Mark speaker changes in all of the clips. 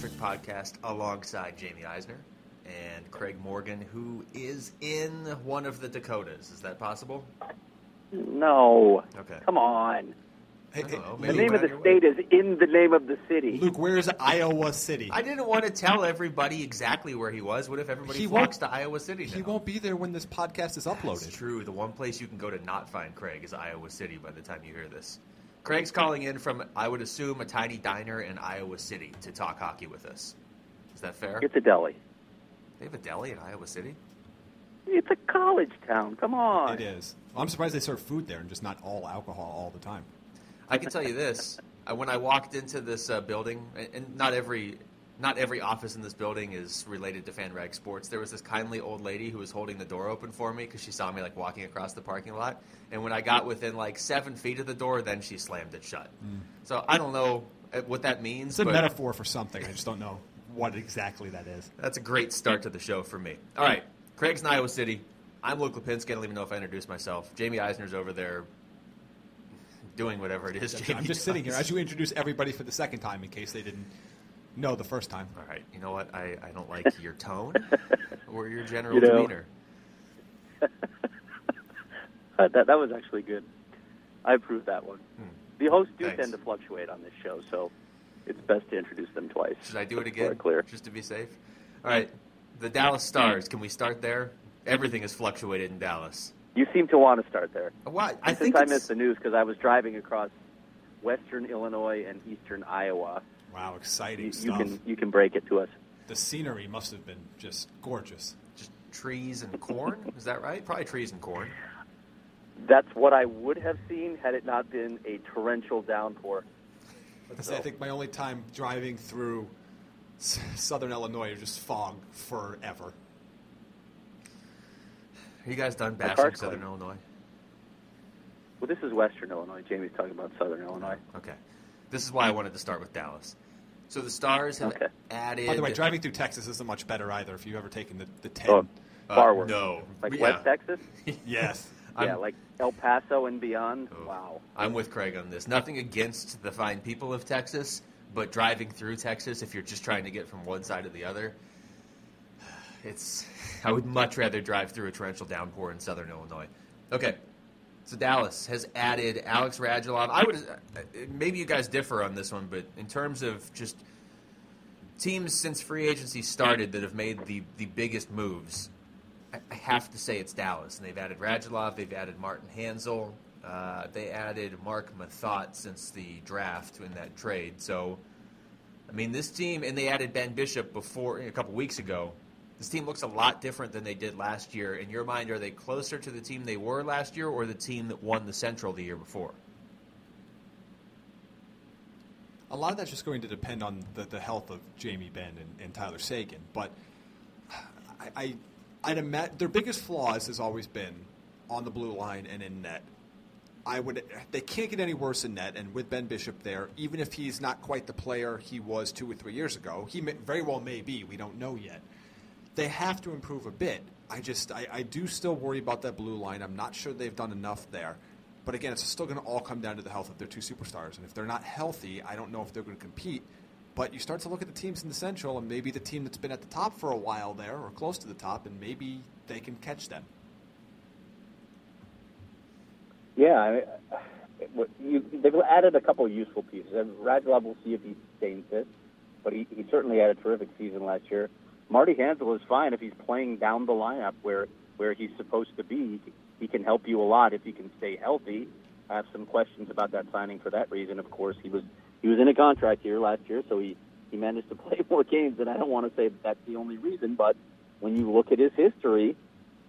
Speaker 1: the Natural Hat Trick podcast alongside Jaime Eisner and Craig Morgan, who is in one of the Dakotas. Is that possible?
Speaker 2: No.
Speaker 1: Okay.
Speaker 2: Come on.
Speaker 3: Hey, hey,
Speaker 2: The
Speaker 1: maybe
Speaker 2: name of the
Speaker 1: on way.
Speaker 2: state is in the name of the city.
Speaker 3: Luke, where is Iowa City?
Speaker 1: I didn't want to tell everybody exactly where he was. What if everybody
Speaker 3: He
Speaker 1: flocks to Iowa City now?
Speaker 3: he won't be there when this podcast is
Speaker 1: It's
Speaker 3: uploaded.
Speaker 1: true. The one place you can go to not find Craig is Iowa City by the time you hear this. Craig's calling in from, I would assume, a tiny diner in Iowa City to talk hockey with us. Is that fair?
Speaker 2: It's a deli.
Speaker 1: They have a deli in Iowa City?
Speaker 2: It's a college town. Come on.
Speaker 3: It is. I'm surprised they serve food there and just not all alcohol all the time.
Speaker 1: I can tell you this: uh, when I walked into this uh, building, and- and not every not every office in this building is related to Fan FanRag Sports. There was this kindly old lady who was holding the door open for me because she saw me like walking across the parking lot. And when I got within like seven feet of the door, then she slammed it shut. So I don't know uh, what that means.
Speaker 3: It's a metaphor for something. I just don't know what exactly that is.
Speaker 1: That's a great start to the show for me. All right, Craig's in Iowa City. I'm Luke Lapinski. I don't even know if I introduced myself. Jaime Eisner's over there doing whatever it is. Jaime
Speaker 3: I'm just sitting here as you introduce everybody for the second time in case they didn't know the first time.
Speaker 1: All right. You know what? I, I don't like your tone or your general
Speaker 2: You know.
Speaker 1: demeanor.
Speaker 2: That that was actually good. I approve that one. Hmm. The hosts do
Speaker 1: Thanks.
Speaker 2: tend to fluctuate on this show, so it's best to introduce them twice.
Speaker 1: Should I do it again?
Speaker 2: Clear.
Speaker 1: Just to be safe? All right. The Dallas Stars. Can we start there? Everything has fluctuated in Dallas.
Speaker 2: You seem to want to start there.
Speaker 1: Why? I
Speaker 2: Since
Speaker 1: think
Speaker 2: I missed the news because I was driving across western Illinois and eastern Iowa,
Speaker 3: Wow, exciting
Speaker 2: you, you can you can break it to us.
Speaker 3: The scenery must have been just gorgeous.
Speaker 1: just trees and corn. is that right? Probably trees and corn.
Speaker 2: That's what I would have seen had it not been a torrential downpour.
Speaker 3: Like I say, I think my only time driving through s- southern Illinois is just fog forever.
Speaker 1: Are you guys done
Speaker 2: My
Speaker 1: bashing Southern
Speaker 2: clean.
Speaker 1: Illinois?
Speaker 2: Well, this is western Illinois. Jaime's talking about southern Illinois.
Speaker 1: Okay. This is why I wanted to start with Dallas. So the Stars have
Speaker 2: Okay.
Speaker 1: added.
Speaker 3: By the way, driving through Texas isn't much better either if you've ever taken the, the 10.
Speaker 2: Oh,
Speaker 1: Uh,
Speaker 2: far worse.
Speaker 1: No.
Speaker 2: Like
Speaker 1: Yeah.
Speaker 2: West Texas?
Speaker 3: Yes.
Speaker 1: I'm-
Speaker 2: yeah, like El Paso and beyond.
Speaker 1: Oh.
Speaker 2: Wow.
Speaker 1: I'm with Craig on this. Nothing against the fine people of Texas, but driving through Texas, if you're just trying to get from one side to the other, it's. I would much rather drive through a torrential downpour in southern Illinois. Okay, so Dallas has added Alex Radulov. I would uh, maybe you guys differ on this one, but in terms of just teams since free agency started that have made the the biggest moves, I have to say it's Dallas, and they've added Radulov, they've added Martin Hanzal, uh, they added Marc Methot since the draft in that trade. So, I mean, this team, and they added Ben Bishop before a couple weeks ago. This team looks a lot different than they did last year. In your mind, are they closer to the team they were last year, or the team that won the Central the year before?
Speaker 3: A lot of that's just going to depend on the, the health of Jamie Benn and, and Tyler Seguin. But I, I, I'd imagine their biggest flaws has always been on the blue line and in net. I would. They can't get any worse in net, and with Ben Bishop there, even if he's not quite the player he was two or three years ago, he may, very well may be. We don't know yet. They have to improve a bit. I just, I, I do still worry about that blue line. I'm not sure they've done enough there. But again, it's still going to all come down to the health of their two superstars. And if they're not healthy, I don't know if they're going to compete. But you start to look at the teams in the Central, and maybe the team that's been at the top for a while there, or close to the top, and maybe they can catch them.
Speaker 2: Yeah, I mean, you, they've added a couple of useful pieces. Radulov, we'll see if he stays fit, but he, he certainly had a terrific season last year. Marty Hanzal is fine if he's playing down the lineup where where he's supposed to be. He can help you a lot if he can stay healthy. I have some questions about that signing for that reason. Of course, he was he was in a contract year last year, so he he managed to play more games. And I don't want to say that that's the only reason, but when you look at his history,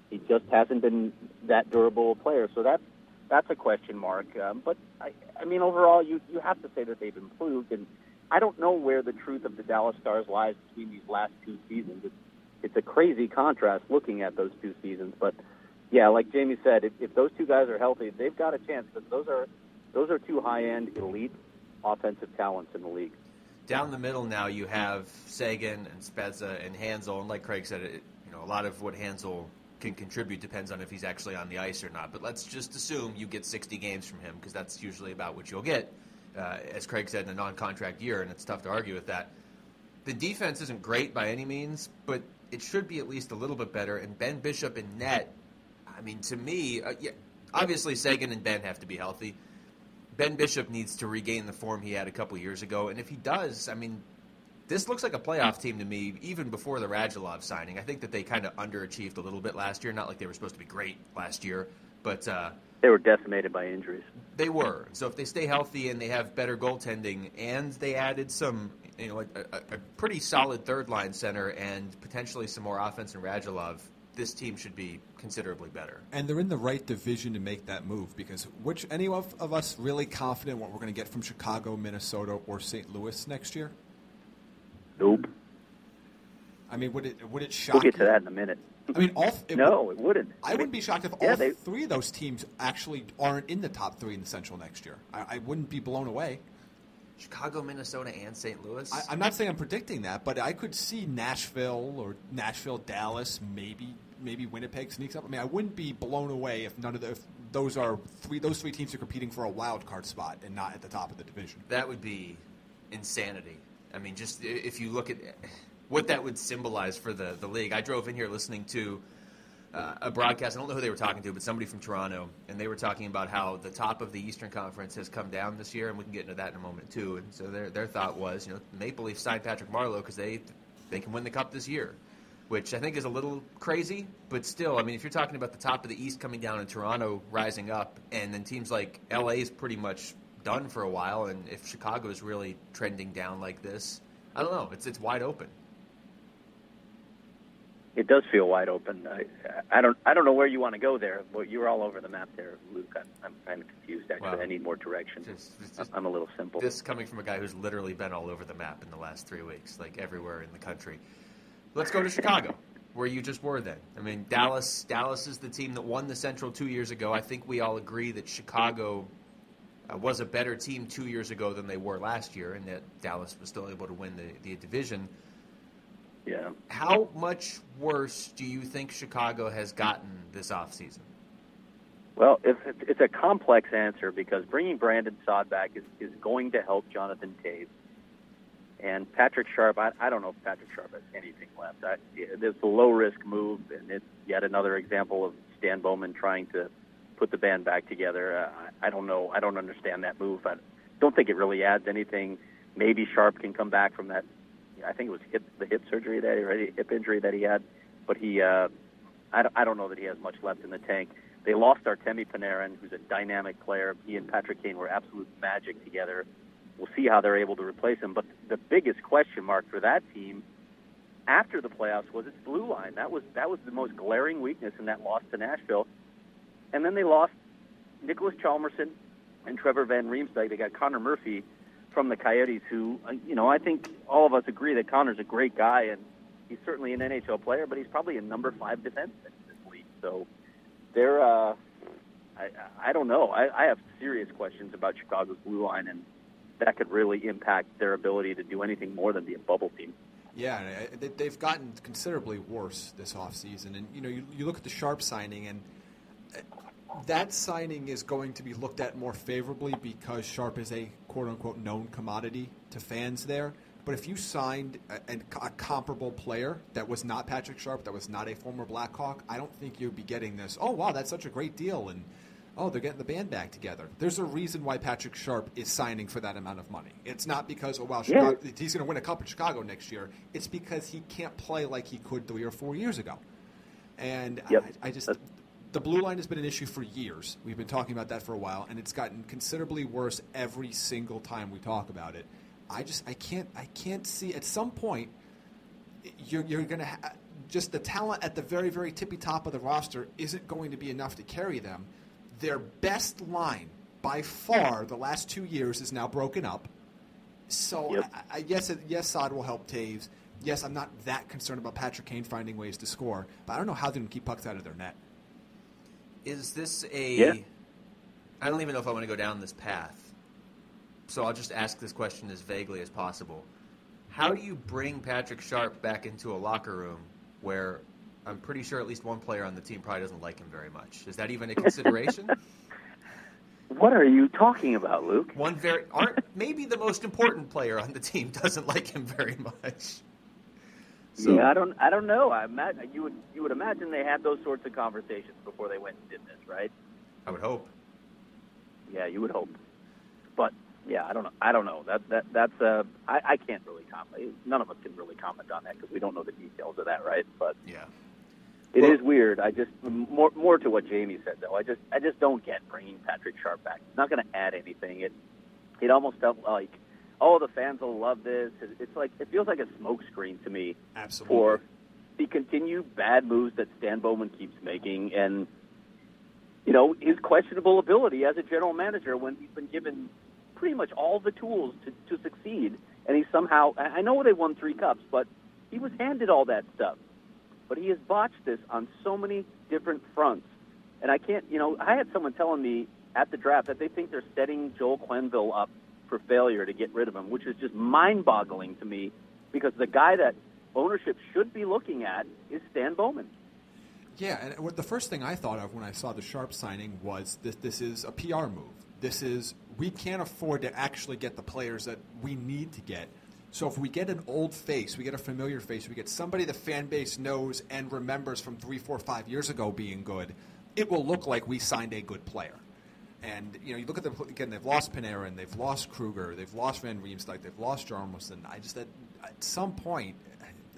Speaker 2: he just hasn't been that durable a player. So that's that's a question mark. Um, but I, I mean, overall, you you have to say that they've improved, and I don't know where the truth of the Dallas Stars lies between these last two seasons. It's, it's a crazy contrast looking at those two seasons, but yeah, like Jaime said, if, if those two guys are healthy, they've got a chance because those are those are two high-end elite offensive talents in the league.
Speaker 1: Down the middle now, you have Seguin and Spezza and Hanzal, and like Craig said, it, you know a lot of what Hanzal can contribute depends on if he's actually on the ice or not. But let's just assume you get 60 games from him because that's usually about what you'll get. Uh, as Craig said, in a non-contract year, and it's tough to argue with that. The defense isn't great by any means, but it should be at least a little bit better. And Benn Bishop and net, I mean, to me, uh, yeah, obviously Seguin and Ben have to be healthy. Ben Bishop needs to regain the form he had a couple years ago, and if he does, I mean, this looks like a playoff team to me, even before the Radulov signing. I think that they kind of underachieved a little bit last year. Not like they were supposed to be great last year, but uh,
Speaker 2: they were decimated by injuries.
Speaker 1: They were. So if they stay healthy and they have better goaltending, and they added some, you know, a, a, a pretty solid third line center and potentially some more offense in Radulov, this team should be considerably better.
Speaker 3: And they're in the right division to make that move because which any of, of us really confident what we're going to get from Chicago, Minnesota, or St. Louis next year?
Speaker 2: Nope.
Speaker 3: I mean, would it would it shock?
Speaker 2: We'll get
Speaker 3: you?
Speaker 2: to that in a minute.
Speaker 3: I mean, all it
Speaker 2: no,
Speaker 3: would,
Speaker 2: it wouldn't.
Speaker 3: I wouldn't be shocked if
Speaker 2: yeah,
Speaker 3: all
Speaker 2: they,
Speaker 3: three of those teams actually aren't in the top three in the Central next year. I, I wouldn't be blown away.
Speaker 1: Chicago, Minnesota, and St. Louis.
Speaker 3: I, am not saying I'm predicting that, but I could see Nashville or Nashville, Dallas, maybe maybe Winnipeg sneaks up. I mean, I wouldn't be blown away if none of the, if those are three those three teams are competing for a wild card spot and not at the top of the division.
Speaker 1: That would be insanity. I mean, just if you look at what that would symbolize for the the league. I drove in here listening to uh, a broadcast. I don't know who they were talking to, but somebody from Toronto, and they were talking about how the top of the Eastern Conference has come down this year, and we can get into that in a moment too. And so their their thought was, you know, Maple Leaf signed Patrick Marleau because they they can win the cup this year, which I think is a little crazy, but still, I mean, if you're talking about the top of the East coming down and Toronto rising up, and then teams like LA is pretty much done for a while, and if Chicago is really trending down like this, I don't know, it's it's wide open
Speaker 2: it does feel wide open. I, I don't I don't know where you want to go there. But you're all over the map there, Luke. I'm, I'm kind of confused. Actually, I need more direction. I'm a little simple.
Speaker 1: This coming from a guy who's literally been all over the map in the last three weeks, like everywhere in the country. Let's go to Chicago, where you just were. Then I mean, Dallas. Dallas is the team that won the Central two years ago. I think we all agree that Chicago. Uh, was a better team two years ago than they were last year, and that Dallas was still able to win the, the division.
Speaker 2: Yeah.
Speaker 1: How much worse do you think Chicago has gotten this offseason?
Speaker 2: Well, it's, it's a complex answer because bringing Brandon Saad back is, is going to help Jonathan Toews. And Patrick Sharp, I, I don't know if Patrick Sharp has anything left. I, it's a low risk move, and it's yet another example of Stan Bowman trying to put the band back together. Uh, I don't know. I don't understand that move. I don't think it really adds anything. Maybe Sharp can come back from that I think it was hip, the hip surgery that he, hip injury that he had, but he, uh, I, don't, I don't know that he has much left in the tank. They lost Artemi Panarin, who's a dynamic player. He and Patrick Kane were absolute magic together. We'll see how they're able to replace him. But the biggest question mark for that team after the playoffs was its blue line. That was that was the most glaring weakness in that loss to Nashville. And then they lost Niklas Hjalmarsson and Trevor Van Riemsdyk. They got Connor Murphy, from the Coyotes, who uh, you know I think all of us agree that Connor's a great guy and he's certainly an NHL player, but he's probably a number five defenseman this league. So they're uh, I I don't know. I, I have serious questions about Chicago's blue line, and that could really impact their ability to do anything more than be a bubble team.
Speaker 3: Yeah, they've gotten considerably worse this offseason. And, you know, you, you look at the Sharp signing, and that signing is going to be looked at more favorably because Sharp is a quote unquote known commodity to fans there. But if you signed a, a, comparable player that was not Patrick Sharp, that was not a former Blackhawk, I don't think you'd be getting this. Oh wow, that's such a great deal, and oh they're getting the band back together. There's a reason why Patrick Sharp is signing for that amount of money. It's not because oh wow Chicago, yeah. he's going to win a cup in Chicago next year. It's because he can't play like he could three or four years ago. And
Speaker 2: yep.
Speaker 3: I, I just the blue line has been an issue for years. We've been talking about that for a while, and it's gotten considerably worse every single time we talk about it. I just I can't I can't see at some point you're you're going to ha- just the talent at the very very tippy top of the roster isn't going to be enough to carry them. Their best line by far the last two years is now broken up. So
Speaker 2: yep.
Speaker 3: I, I guess yes, Saad will help Toews. Yes, I'm not that concerned about Patrick Kane finding ways to score, but I don't know how they're going to keep pucks out of their net
Speaker 1: is this a?
Speaker 2: Yeah.
Speaker 1: I don't even know if I want to go down this path. So I'll just ask this question as vaguely as possible. How do you bring Patrick Sharp back into a locker room where I'm pretty sure at least one player on the team probably doesn't like him very much? Is that even a consideration?
Speaker 2: what are you talking about, Luke?
Speaker 1: One very aren't maybe the most important player on the team doesn't like him very much.
Speaker 2: So, yeah, I don't, I don't know. I imagine you would, you would imagine they had those sorts of conversations before they went and did this, right?
Speaker 1: I would hope.
Speaker 2: Yeah, you would hope. But yeah, I don't know. I don't know. That that that's uh, I, I can't really comment. None of us can really comment on that because we don't know the details of that, right? But
Speaker 1: yeah,
Speaker 2: it well, is weird. I just more more to what Jaime said though. I just I just don't get bringing Patrick Sharp back. It's not going to add anything. It it almost felt like oh the fans will love this. It's like it feels like a smokescreen to me
Speaker 3: Absolutely.
Speaker 2: for the continued bad moves that Stan Bowman keeps making and you know his questionable ability as a general manager when he's been given pretty much all the tools to, to succeed and he somehow I know they won three cups but he was handed all that stuff but he has botched this on so many different fronts. And I can't, you know, I had someone telling me at the draft that they think they're setting Joel Quenneville up for failure to get rid of him, which is just mind boggling to me because the guy that ownership should be looking at is Stan Bowman.
Speaker 3: Yeah, and the first thing I thought of when I saw the Sharp signing was this, this is a PR move. This is, we can't afford to actually get the players that we need to get so if we get an old face, we get a familiar face, we get somebody the fan base knows and remembers from three, four, five years ago being good, it will look like we signed a good player. And you know, you look at the again, they've lost Panarin, they've lost Kruger, they've lost Van Riemsdyk, they've lost Hjalmarsson. I just at, at some point,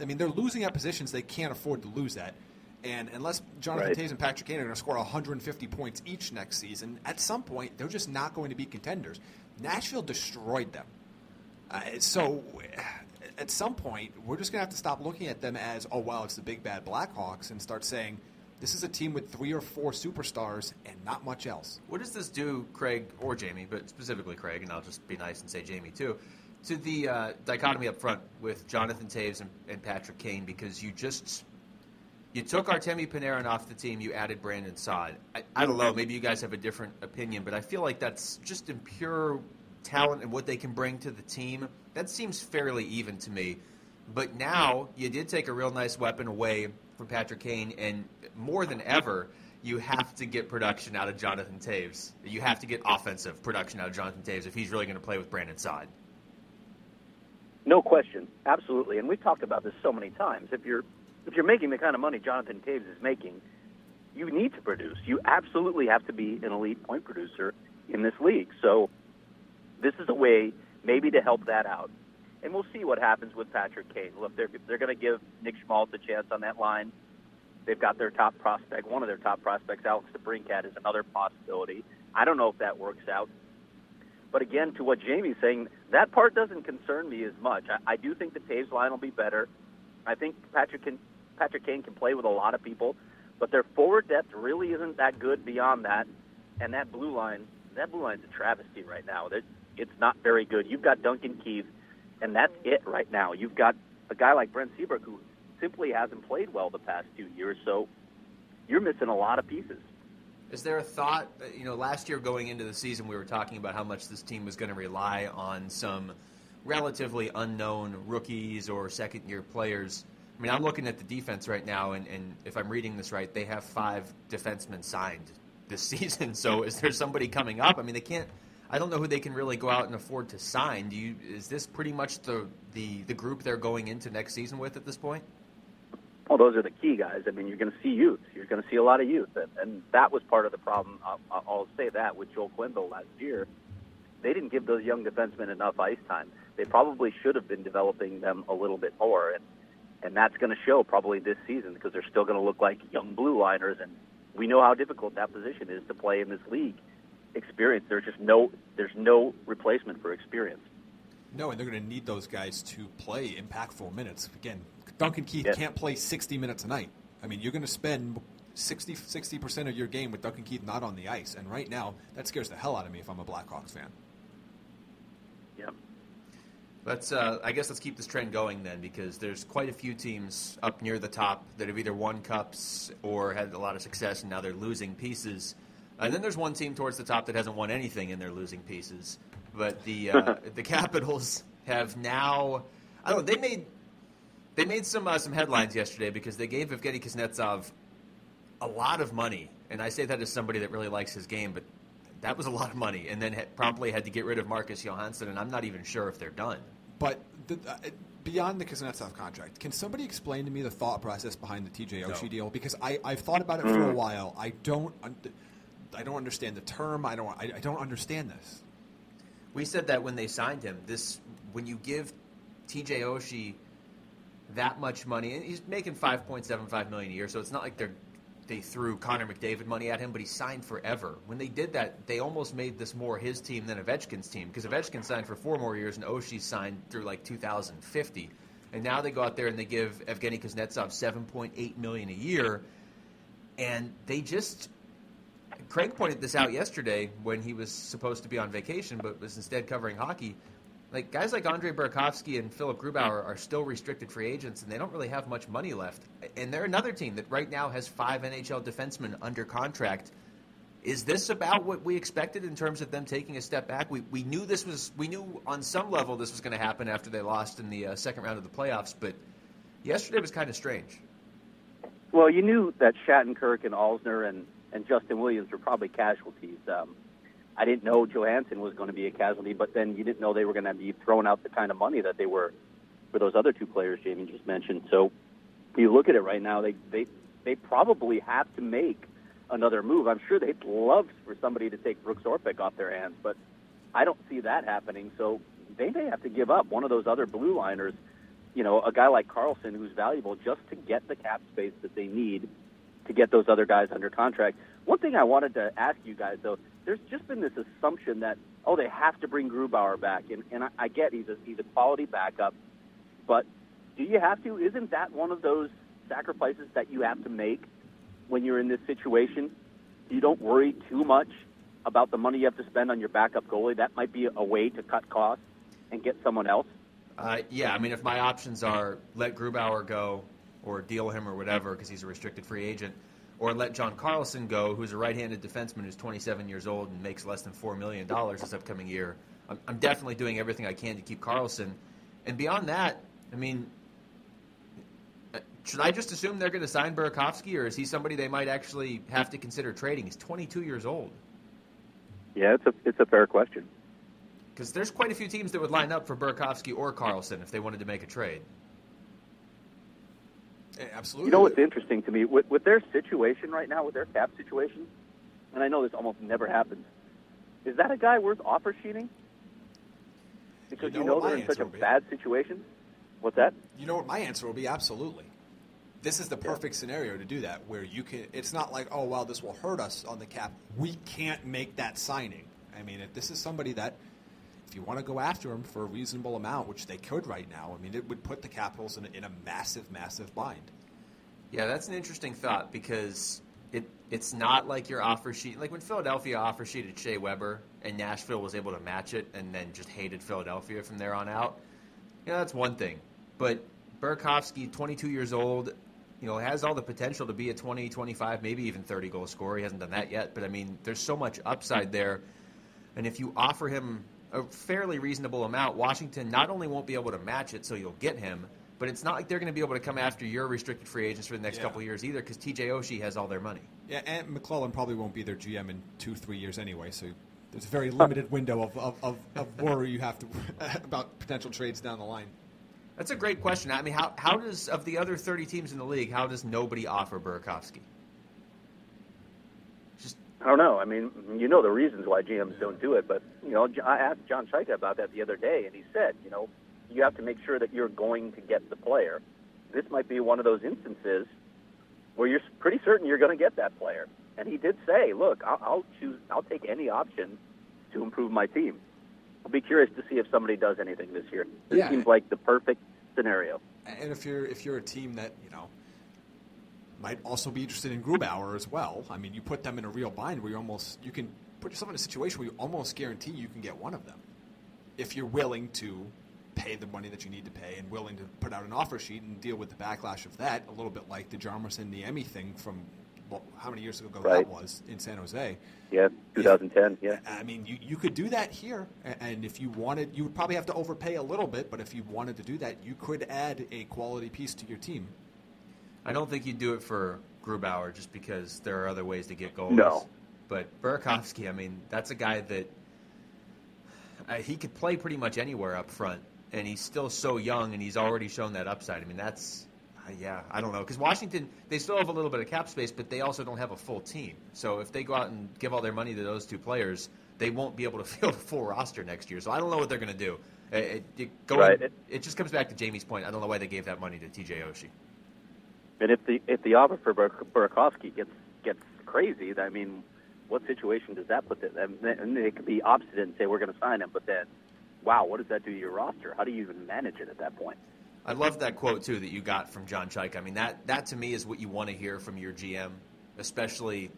Speaker 3: I mean, they're losing at positions they can't afford to lose at. And unless Jonathan right. Toews and Patrick Kane are going to score 150 points each next season, at some point they're just not going to be contenders. Nashville destroyed them. Uh, so at some point, we're just going to have to stop looking at them as, oh, well, it's the big bad Blackhawks and start saying, this is a team with three or four superstars and not much else.
Speaker 1: What does this do, Craig or Jaime, but specifically Craig, and I'll just be nice and say Jaime too, to the uh, dichotomy up front with Jonathan Toews and, and, Patrick Kane? Because you just you took Artemi Panarin off the team, you added Brandon Saad. I, I don't know, maybe you guys have a different opinion, but I feel like that's just in pure talent and what they can bring to the team, that seems fairly even to me. But now you did take a real nice weapon away from Patrick Kane, and more than ever, you have to get production out of Jonathan Toews. You have to get offensive production out of Jonathan Toews if he's really going to play with Brandon Saad.
Speaker 2: No question, absolutely, and we've talked about this so many times. If you're if you're making the kind of money Jonathan Toews is making, you need to produce. You absolutely have to be an elite point producer in this league. So this is a way maybe to help that out. And we'll see what happens with Patrick Kane. Look, they're they're going to give Nick Schmaltz a chance on that line. They've got their top prospect, one of their top prospects, Alex DeBrincat, is another possibility. I don't know if that works out. But again, to what Jaime's saying, that part doesn't concern me as much. I, I do think the Toews line will be better. I think Patrick can, Patrick Kane can play with a lot of people, but their forward depth really isn't that good beyond that. And that blue line, that blue line's a travesty right now. It's not very good. You've got Duncan Keith, and that's it right now. You've got a guy like Brent Seabrook who simply hasn't played well the past two years, so you're missing a lot of pieces.
Speaker 1: Is there a thought, you know, last year going into the season, we were talking about how much this team was going to rely on some relatively unknown rookies or second year players. I mean, I'm looking at the defense right now, and, and if I'm reading this right, they have five defensemen signed this season. So is there somebody coming up? I mean, they can't I don't know who they can really go out and afford to sign. Do you? Is this pretty much the the, the group they're going into next season with at this point?
Speaker 2: Well, those are the key guys. I mean, you're going to see youth. You're going to see a lot of youth, and, and that was part of the problem. I'll, I'll say that with Joel Quenneville last year, they didn't give those young defensemen enough ice time. They probably should have been developing them a little bit more, and and that's going to show probably this season because they're still going to look like young blue liners, and we know how difficult that position is to play in this league experience. There's just no there's no replacement for experience.
Speaker 3: No, and they're going to need those guys to play impactful minutes. Again, Duncan Keith yes. can't play 60 minutes a night. I mean, you're going to spend 60 percent of your game with Duncan Keith not on the ice, and right now that scares the hell out of me if I'm a Blackhawks fan.
Speaker 2: Yeah.
Speaker 1: Let's. Uh, I guess let's keep this trend going then, because there's quite a few teams up near the top that have either won cups or had a lot of success, and now they're losing pieces. And then there's one team towards the top that hasn't won anything in their losing pieces. But the uh, the Capitals have now. I don't. know, They made they made some uh, some headlines yesterday because they gave Evgeny Kuznetsov a lot of money, and I say that as somebody that really likes his game, but that was a lot of money, and then had, promptly had to get rid of Marcus Johansson, and I'm not even sure if they're done.
Speaker 3: But the, uh, beyond the Kuznetsov contract, can somebody explain to me the thought process behind the TJ Oshie
Speaker 1: No.
Speaker 3: deal? Because I, I've thought about it for a while. I don't, I don't understand the term. I don't, I, I don't understand this.
Speaker 1: We said that when they signed him. This when you give TJ Oshie that much money, and he's making five point seven five million a year, so it's not like they're they threw Connor McDavid money at him, but he signed forever. When they did that, they almost made this more his team than Ovechkin's team because Ovechkin signed for four more years and Oshie signed through like 2050. And now they go out there and they give Evgeny Kuznetsov 7.8 million a year, and they just Craig pointed this out yesterday when he was supposed to be on vacation, but was instead covering hockey. Like guys like Andre Burakovsky and Philipp Grubauer are still restricted free agents, and they don't really have much money left. And they're another team that right now has five NHL defensemen under contract. Is this about what we expected in terms of them taking a step back? We, we knew this was we knew on some level this was going to happen after they lost in the uh, second round of the playoffs, but yesterday was kind of strange.
Speaker 2: Well, you knew that Shattenkirk and Alzner and, and Justin Williams were probably casualties. Um, I didn't know Johansson was going to be a casualty, but then you didn't know they were going to be throwing out the kind of money that they were for those other two players Jaime just mentioned. So you look at it right now, they they they probably have to make another move. I'm sure they'd love for somebody to take Brooks Orpik off their hands, but I don't see that happening. So they may have to give up one of those other blue liners. You know, a guy like Carlson who's valuable just to get the cap space that they need to get those other guys under contract. One thing I wanted to ask you guys though, there's just been this assumption that oh they have to bring Grubauer back, and and I, I get he's a he's a quality backup, but do you have to? Isn't that one of those sacrifices that you have to make when you're in this situation? You don't worry too much about the money you have to spend on your backup goalie. That might be a way to cut costs and get someone else.
Speaker 1: Uh, yeah, I mean, if my options are let Grubauer go or deal him or whatever because he's a restricted free agent, or let John Carlson go, who's a right-handed defenseman who's 27 years old and makes less than four million dollars this upcoming year, I'm, I'm definitely doing everything I can to keep Carlson. And beyond that, I mean, uh, should I just assume they're going to sign Burakovsky, or is he somebody they might actually have to consider trading? He's 22 years old.
Speaker 2: Yeah, it's a it's a fair question.
Speaker 1: Because there's quite a few teams that would line up for Burakovsky or Carlson if they wanted to make a trade.
Speaker 3: Absolutely.
Speaker 2: You know what's interesting to me with, with their situation right now, with their cap situation, and I know this almost never happens. Is that a guy worth offer sheeting? Because
Speaker 3: You
Speaker 2: you
Speaker 3: know
Speaker 2: know,
Speaker 3: what my
Speaker 2: they're in such a
Speaker 3: be.
Speaker 2: bad situation. What's that?
Speaker 3: You know what my answer will be? Absolutely. This is the perfect scenario to do that, where you can. It's not like, oh well, this will hurt us on the cap. We can't make that signing. I mean, if this is somebody that, if you want to go after him for a reasonable amount, which they could right now, I mean, it would put the Capitals in a, in a massive, massive bind.
Speaker 1: Yeah, that's an interesting thought because it it's not like your offer sheet like when Philadelphia offer sheeted Shea Weber and Nashville was able to match it and then just hated Philadelphia from there on out. You know, that's one thing. But Burakovsky, 22 years old, you know, has all the potential to be a 20, 25, maybe even 30 goal scorer. He hasn't done that yet, but I mean, there's so much upside there. And if you offer him a fairly reasonable amount, Washington not only won't be able to match it, so you'll get him, but it's not like they're going to be able to come after your restricted free agents for the next
Speaker 3: Yeah.
Speaker 1: couple of years either, because TJ Oshie has all their money.
Speaker 3: Yeah, and MacLellan probably won't be their GM in two, three years anyway. So there's a very limited window of, of, of, of worry you have to about potential trades down the line.
Speaker 1: That's a great question. I mean, how, how does of the other 30 teams in the league, how does nobody offer Burakovsky?
Speaker 2: I don't know. I mean, you know the reasons why GMs don't do it, but you know, I asked John Chayka about that the other day, and he said, you know, you have to make sure that you're going to get the player. This might be one of those instances where you're pretty certain you're going to get that player. And he did say, look, I'll, I'll choose, I'll take any option to improve my team. I'll be curious to see if somebody does anything this year. This
Speaker 3: Yeah.
Speaker 2: seems like the perfect scenario.
Speaker 3: And if you're if you're a team that you know might also be interested in Grubauer as well, I mean, you put them in a real bind where you almost you can put yourself in a situation where you almost guarantee you can get one of them if you're willing to pay the money that you need to pay and willing to put out an offer sheet and deal with the backlash of that a little bit like the Hjalmarsson the Niemi thing from well, how many years ago that
Speaker 2: Right.
Speaker 3: was in San Jose.
Speaker 2: Yeah, 2010. Yeah.
Speaker 3: I mean, you, you could do that here, and if you wanted, you would probably have to overpay a little bit. But if you wanted to do that, you could add a quality piece to your team.
Speaker 1: I don't think you'd do it for Grubauer just because there are other ways to get goals.
Speaker 2: No.
Speaker 1: But Burakovsky, I mean, that's a guy that uh, he could play pretty much anywhere up front, and he's still so young, and he's already shown that upside. I mean, that's uh, yeah, I don't know because Washington they still have a little bit of cap space, but they also don't have a full team. So if they go out and give all their money to those two players, they won't be able to field a full roster next year. So I don't know what they're going to do. It, it, going,
Speaker 2: Right.
Speaker 1: it just comes back to Jaime's point. I don't know why they gave that money to TJ Oshie.
Speaker 2: And if the if the offer for Bur- Burakovsky gets gets crazy, I mean, what situation does that put them? And they could be obstinate and say we're going to sign him, but then, wow, what does that do to your roster? How do you even manage it at that point?
Speaker 1: I love that quote too that you got from John Chaik. I mean that that to me is what you want to hear from your GM, especially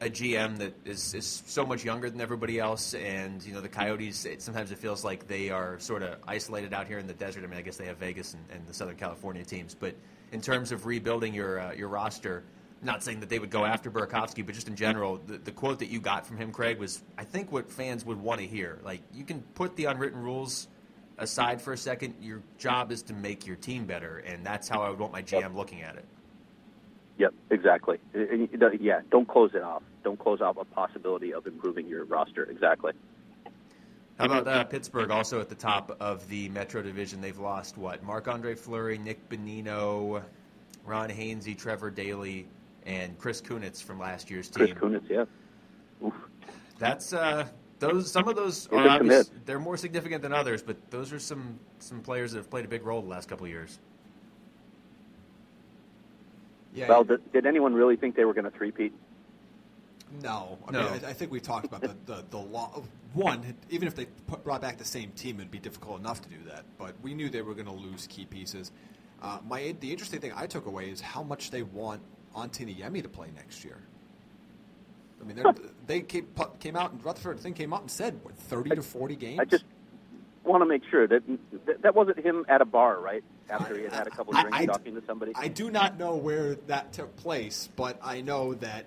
Speaker 1: a GM that is, is so much younger than everybody else. And you know the Coyotes. It, sometimes it feels like they are sort of isolated out here in the desert. I mean, I guess they have Vegas and, and the Southern California teams, but in terms of rebuilding your uh, your roster. Not saying that they would go after Burakovsky, but just in general, the, the quote that you got from him, Craig, was I think what fans would want to hear. Like you can put the unwritten rules aside for a second, your job is to make your team better, and that's how I would want my GM looking at it.
Speaker 2: Yep, exactly. You know, Yeah, don't close it off. Don't close off a possibility of improving your roster. Exactly.
Speaker 1: How about uh, Pittsburgh also at the top of the Metro Division? They've lost what? Marc Andre Fleury, Nick Bonino, Ron Hainsey, Trevor Daley, and Chris Kunitz from last year's team. Chris.
Speaker 2: Kunitz, yeah. Oof.
Speaker 1: That's uh, those. Some of those
Speaker 2: He's
Speaker 1: are
Speaker 2: a
Speaker 1: obvious. They're more significant than others, but those are some some players that have played a big role the last couple of years.
Speaker 3: Yeah.
Speaker 2: Well, did, did anyone really think they were going to three-peat?
Speaker 3: No, I
Speaker 1: No.
Speaker 3: mean, I, I think we talked about the the, the law. One, even if they put, brought back the same team, it'd be difficult enough to do that. But we knew they were going to lose key pieces. Uh, my the interesting thing I took away is how much they want Antti Niemi to play next year. I mean, they're- came, came out and Rutherford thing came out and said what, thirty to forty games.
Speaker 2: I just want to make sure that that, that wasn't him at a bar, right? After he had had a couple
Speaker 3: I-
Speaker 2: drinks
Speaker 3: I-
Speaker 2: talking to somebody.
Speaker 3: I do not know where that took place, but I know that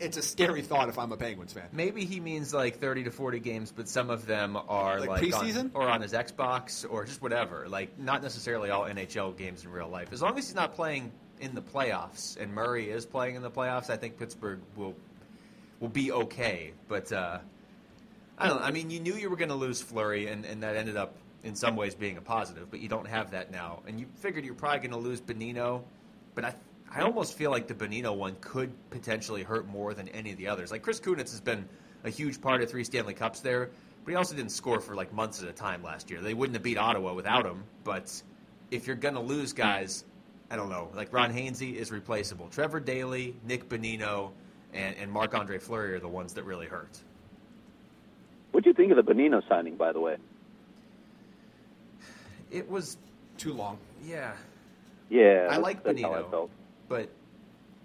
Speaker 3: it's a scary thought if I'm a Penguins fan.
Speaker 1: Maybe he means like 30 to 40 games, but some of them are
Speaker 3: Like
Speaker 1: like, on-
Speaker 3: preseason?
Speaker 1: or on his Xbox or just whatever. Like not necessarily all NHL games in real life. As long as he's not playing in the playoffs and Murray is playing in the playoffs, I think Pittsburgh will will be okay. But uh, I don't. know. I mean, you knew you were going to lose Fleury, and, and that ended up in some ways being a positive. But you don't have that now, and you figured you're probably going to lose Bonino. But I, I almost feel like the Bonino one could potentially hurt more than any of the others. Like Chris Kunitz has been a huge part of three Stanley Cups there, but he also didn't score for like months at a time last year. They wouldn't have beat Ottawa without him. But if you're going to lose guys, I don't know. Like Ron Hainsey is replaceable. Trevor Daley, Nick Bonino, and, and Marc Andre Fleury are the ones that really hurt.
Speaker 2: What do you think of the Benino signing, by the way?
Speaker 1: It was,
Speaker 3: Too long.
Speaker 1: yeah,
Speaker 2: Yeah,
Speaker 1: I
Speaker 2: that's-
Speaker 1: like
Speaker 2: that's
Speaker 1: but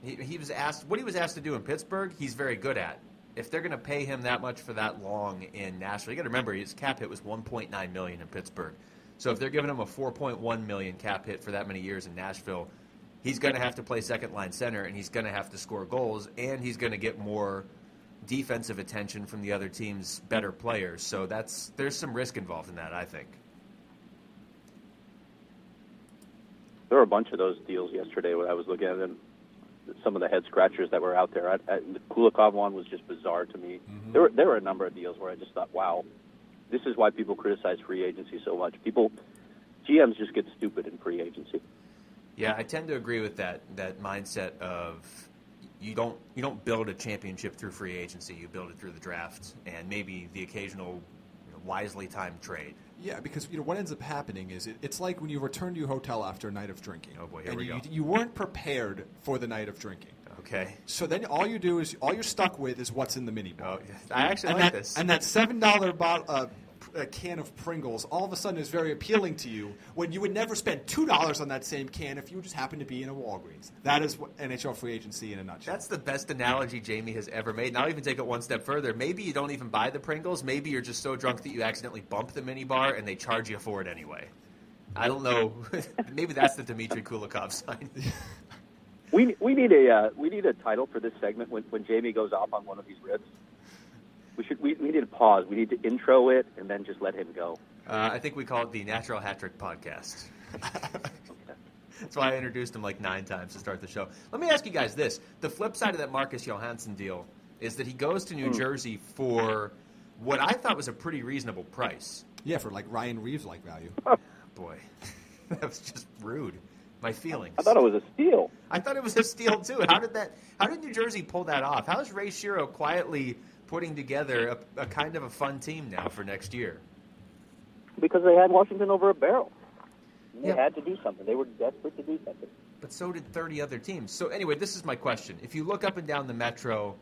Speaker 1: he, he was asked what he was asked to do in Pittsburgh. He's very good at. If they're going to pay him that much for that long in Nashville, you got to remember his cap hit was 1.9 million in Pittsburgh. So if they're giving him a 4.1 million cap hit for that many years in Nashville, he's going to have to play second line center and he's going to have to score goals and he's going to get more defensive attention from the other team's better players. So that's there's some risk involved in that, I think.
Speaker 2: There were a bunch of those deals yesterday when I was looking at them. Some of the head scratchers that were out there. I, I, the Kulikov one was just bizarre to me. Mm-hmm. There were there were a number of deals where I just thought, wow, this is why people criticize free agency so much. People, GMs just get stupid in free agency.
Speaker 1: Yeah, I tend to agree with that that mindset of you don't you don't build a championship through free agency. You build it through the draft and maybe the occasional you know, wisely timed trade.
Speaker 3: Yeah, because you know what ends up happening is it, it's like when you return to your hotel after a night of drinking.
Speaker 1: Oh, boy, here
Speaker 3: and
Speaker 1: we
Speaker 3: you,
Speaker 1: go.
Speaker 3: you weren't prepared for the night of drinking.
Speaker 1: Okay.
Speaker 3: So then all you do is all you're stuck with is what's in the mini bar.
Speaker 1: Oh, I actually
Speaker 3: and
Speaker 1: like
Speaker 3: that,
Speaker 1: this.
Speaker 3: And that seven dollar bottle. Uh, a can of Pringles all of a sudden is very appealing to you when you would never spend two dollars on that same can if you just happened to be in a Walgreens. That is what NHL free agency in a nutshell.
Speaker 1: That's the best analogy Jaime has ever made. And I'll even take it one step further. Maybe you don't even buy the Pringles. Maybe you're just so drunk that you accidentally bump the minibar and they charge you for it anyway. I don't know. Maybe that's the Dmitry Kulikov sign.
Speaker 2: We we need a uh, we need a title for this segment when when Jaime goes off on one of these rips. We should we, we need to pause. We need to intro it and then just let him go.
Speaker 1: Uh, I think we call it the Natural Hat Trick Podcast. That's why I introduced him like nine times to start the show. Let me ask you guys this: the flip side of that Marcus Johansson deal is that he goes to New
Speaker 2: Hmm.
Speaker 1: Jersey for what I thought was a pretty reasonable price.
Speaker 3: Yeah, for like Ryan Reaves like value.
Speaker 1: Boy, that was just rude. My feelings.
Speaker 2: I thought it was a steal.
Speaker 1: I thought it was a steal too. How did that? How did New Jersey pull that off? How is Ray Shero quietly putting together a, a kind of a fun team now for next year?
Speaker 2: because they had Washington over a barrel. They
Speaker 1: Yeah.
Speaker 2: had to do something. They were desperate to do something.
Speaker 1: But so did 30 other teams. So anyway, this is my question. If you look up and down the Metro,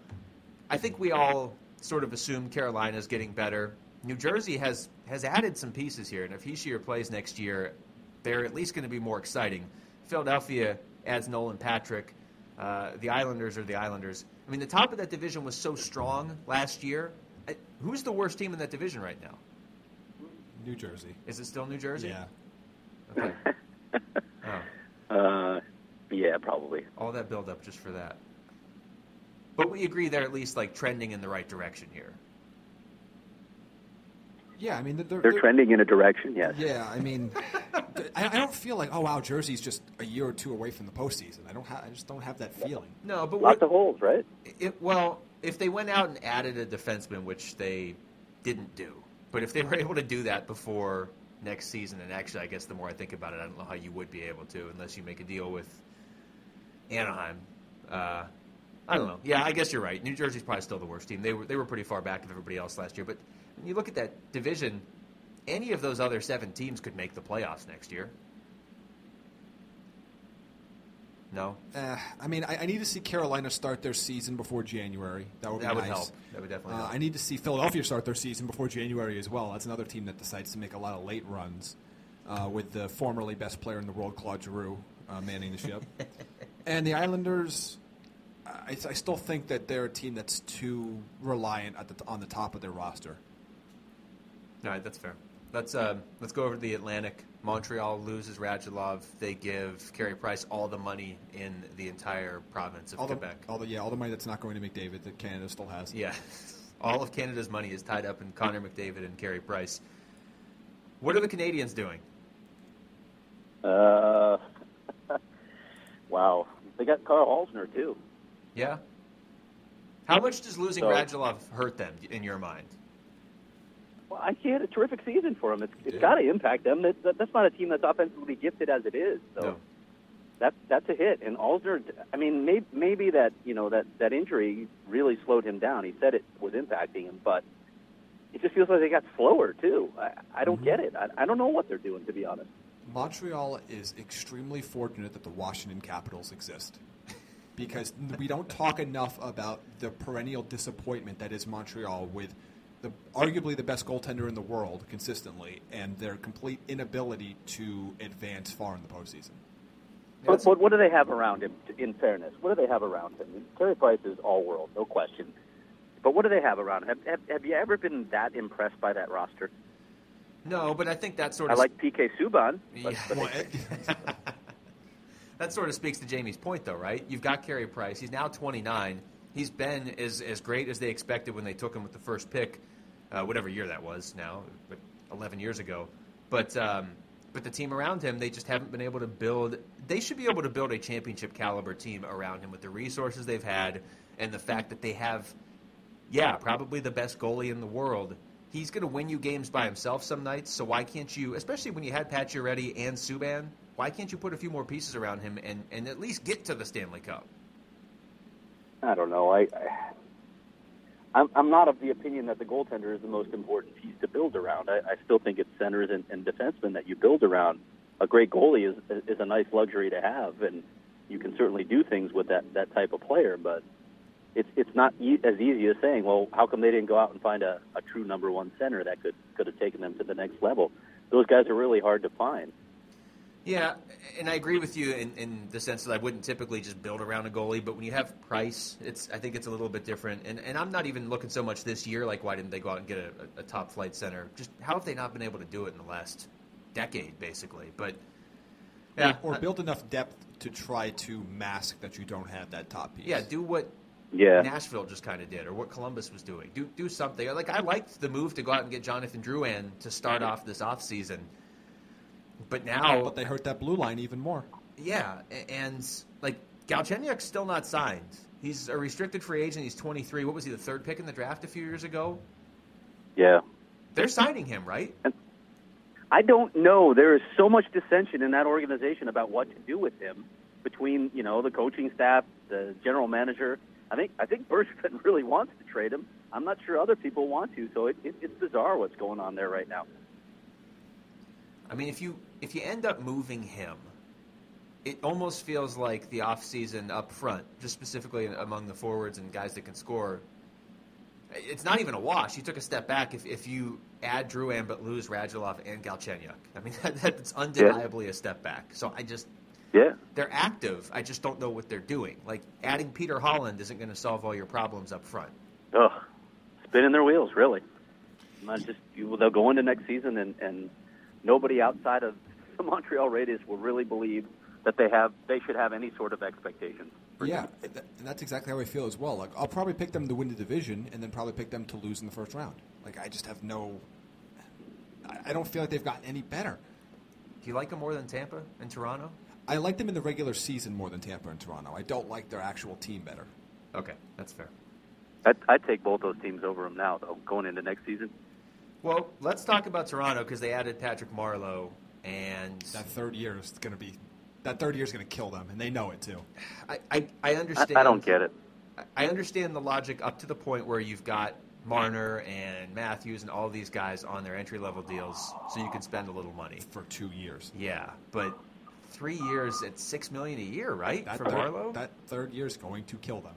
Speaker 1: I think we all sort of assume Carolina's getting better. New Jersey has has added some pieces here, and if Hischier plays next year, they're at least going to be more exciting. Philadelphia adds Nolan Patrick. Uh, the Islanders are the Islanders. I mean, the top of that division was so strong last year. I, who's the worst team in that division right now?
Speaker 3: New Jersey.
Speaker 1: Is it still New Jersey?
Speaker 3: Yeah.
Speaker 1: Okay. Oh.
Speaker 2: Uh, yeah, probably.
Speaker 1: all that build up just for that. But we agree they're at least like trending in the right direction here.
Speaker 3: Yeah, I mean they're,
Speaker 2: They're trending in a direction. Yes.
Speaker 3: Yeah, I mean, I, I don't feel like oh wow, Jersey's just a year or two away from the postseason. I don't, ha- I just don't have that feeling.
Speaker 1: No, but
Speaker 2: Lots
Speaker 1: what,
Speaker 2: of holes, right?
Speaker 1: it, well, if they went out and added a defenseman, which they didn't do, but if they were able to do that before next season, and actually, I guess the more I think about it, I don't know how you would be able to unless you make a deal with Anaheim. Uh, I don't know. Yeah, I guess you're right. New Jersey's probably still the worst team. They were they were pretty far back of everybody else last year, but when you look at that division, any of those other seven teams could make the playoffs next year. No,
Speaker 3: Uh, I mean, I, I need to see Carolina start their season before January. That would be nice.
Speaker 1: that would
Speaker 3: nice.
Speaker 1: help. That would definitely
Speaker 3: Uh,
Speaker 1: help.
Speaker 3: I need to see Philadelphia start their season before January as well. That's another team that decides to make a lot of late runs uh, with the formerly best player in the world, Claude Giroux, uh, manning the ship. and the Islanders, I, I still think that they're a team that's too reliant at the, on the top of their roster.
Speaker 1: All right, that's fair. Let's uh, let's go over to the Atlantic. Montreal loses Radulov. They give Carey Price all the money in the entire province of
Speaker 3: All the,
Speaker 1: Quebec.
Speaker 3: all the, yeah, all the money that's not going to McDavid that Canada still has.
Speaker 1: yeah, all of Canada's money is tied up in Connor McDavid and Carey Price. What are the Canadians doing?
Speaker 2: Uh, wow. They got Karl Alzner too.
Speaker 1: Yeah. How much does losing
Speaker 2: So-
Speaker 1: Radulov hurt them in your mind?
Speaker 2: Well, I see it a terrific season for them. It's, it's
Speaker 3: Yeah.
Speaker 2: got to impact them. That, that, that's not a team that's offensively gifted as it is. So
Speaker 1: No.
Speaker 2: that's that's a hit. And Alzner, I mean, maybe, maybe that you know that that injury really slowed him down. He said it was impacting him, but it just feels like they got slower too. I, I don't mm-hmm. get it. I, I don't know what they're doing to be honest.
Speaker 3: Montreal is extremely fortunate that the Washington Capitals exist. Because we don't talk enough about the perennial disappointment that is Montreal with the arguably the best goaltender in the world consistently and their complete inability to advance far in the postseason.
Speaker 2: But, but what do they have around him? In fairness, what do they have around him? Terry Price is all world, no question. But what do they have around him? Have, have, have you ever been that impressed by that roster?
Speaker 1: No, but I think that sort of.
Speaker 2: I like PK Subban. But,
Speaker 1: Yeah.
Speaker 2: but
Speaker 1: that sort of speaks to Jaime's point, though, right? You've got Carey Price. He's now 29. He's been as, as great as they expected when they took him with the first pick, uh, whatever year that was now, but 11 years ago. But um, but the team around him, they just haven't been able to build. They should be able to build a championship caliber team around him with the resources they've had and the fact that they have, yeah, probably the best goalie in the world. He's going to win you games by himself some nights. So why can't you, especially when you had Pacioretty and Subban, why can't you put a few more pieces around him and, and at least get to the Stanley Cup?
Speaker 2: I don't know. I, I I'm, I'm not of the opinion that the goaltender is the most important piece to build around. I, I still think it's centers and, and defensemen that you build around. A great goalie is is a nice luxury to have, and you can certainly do things with that that type of player. But it's it's not e- as easy as saying, well, how come they didn't go out and find a, a true number one center that could could have taken them to the next level? Those guys are really hard to find.
Speaker 1: Yeah, and I agree with you in, in the sense that I wouldn't typically just build around a goalie, but when you have Price, it's I think it's a little bit different. And and I'm not even looking so much this year, like why didn't they go out and get a, a top flight center? Just how have they not been able to do it in the last decade, basically? But yeah,
Speaker 3: Or build enough depth to try to mask that you don't have that top piece.
Speaker 1: yeah, do what
Speaker 2: Yeah.
Speaker 1: Nashville just kind of did, or what Columbus was doing. Do do something. Like I liked the move to go out and get Jonathan Drouin to start mm-hmm. off this offseason. But now,
Speaker 3: But they hurt that blue line even more.
Speaker 1: yeah, and like Galchenyuk's still not signed. He's a restricted free agent. He's 23. What was he, the third pick in the draft a few years ago?
Speaker 2: Yeah.
Speaker 1: They're signing him, right?
Speaker 2: I don't know. There is so much dissension in that organization about what to do with him between, you know, the coaching staff, the general manager. I think I think Bergevin really wants to trade him. I'm not sure other people want to, so it, it, it's bizarre what's going on there right now.
Speaker 1: I mean, if you if you end up moving him, it almost feels like the offseason up front, just specifically among the forwards and guys that can score. It's not even a wash. You took a step back if, if you add Drew Drouin but lose Radulov and Galchenyuk. I mean, that, that's undeniably yeah. a step back. So I just,
Speaker 2: yeah,
Speaker 1: they're active. I just don't know what they're doing. Like adding Peter Holland isn't going to solve all your problems up front.
Speaker 2: Oh, spinning their wheels, really. Not just they'll go into next season and, and nobody outside of the Montreal radius will really believe that they have they should have any sort of expectations.
Speaker 3: Yeah, and that's exactly how I feel as well. Like I'll probably pick them to win the division, and then probably pick them to lose in the first round. Like I just have no. I don't feel like they've gotten any better.
Speaker 1: Do you like them more than Tampa and Toronto?
Speaker 3: I like them in the regular season more than Tampa and Toronto. I don't like their actual team better.
Speaker 1: Okay, that's fair.
Speaker 2: I'd, I'd take both those teams over them now, though, going into next season.
Speaker 1: Well, let's talk about Toronto because they added Patrick Marleau, and
Speaker 3: that third year is going to be that third year is going to kill them, and they know it too.
Speaker 1: I, I, I understand.
Speaker 2: I, I, don't get it.
Speaker 1: I understand the logic up to the point where you've got Marner and Matthews and all these guys on their entry level deals, so you can spend a little money
Speaker 3: for two years.
Speaker 1: Yeah, but three years at six million a year, right?
Speaker 3: That
Speaker 1: for
Speaker 3: third,
Speaker 1: Marleau,
Speaker 3: that third year is going to kill them.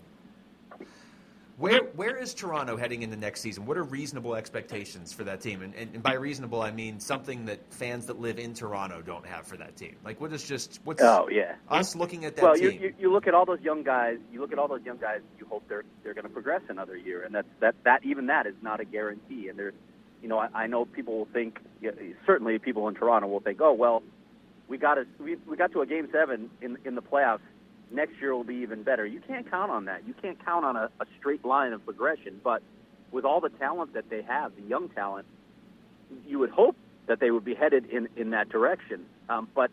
Speaker 1: Where where is Toronto heading into next season? What are reasonable expectations for that team? And, and, and, by reasonable, I mean something that fans that live in Toronto don't have for that team. Like what is just what's
Speaker 2: oh yeah
Speaker 1: us looking at that
Speaker 2: well,
Speaker 1: team?
Speaker 2: You, you, you look at all those young guys. You look at all those young guys. You hope they're they're going to progress another year, and that's that that even that is not a guarantee. And there's, you know, I, I know people will think certainly people in Toronto will think, oh well, we got a we, we got to a game seven in in the playoffs next year will be even better. You can't count on that. You can't count on a, a straight line of progression. But with all the talent that they have, the young talent, you would hope that they would be headed in, in that direction. Um, but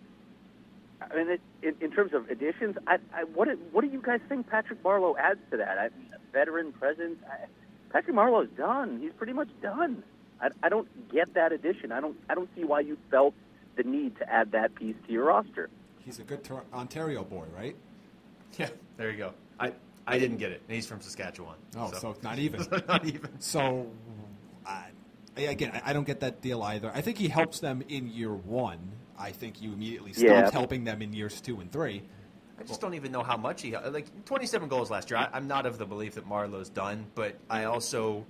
Speaker 2: I mean, it, in, in terms of additions, I, I, what what do you guys think Patrick Marleau adds to that? I mean, veteran presence. I, Patrick is done. He's pretty much done. I, I don't get that addition. I don't I don't see why you felt the need to add that piece to your roster.
Speaker 3: He's a good Ontario boy, right?
Speaker 1: Yeah, there you go. I I didn't get it. And he's from Saskatchewan.
Speaker 3: Oh, so, so not even.
Speaker 1: not even.
Speaker 3: So, I, again, I, I don't get that deal either. I think he helps them in year one. I think you immediately stopped yeah. helping them in years two and three.
Speaker 1: I just don't even know how much he like 27 goals last year. I, am not of the belief that Marleau's done, but I also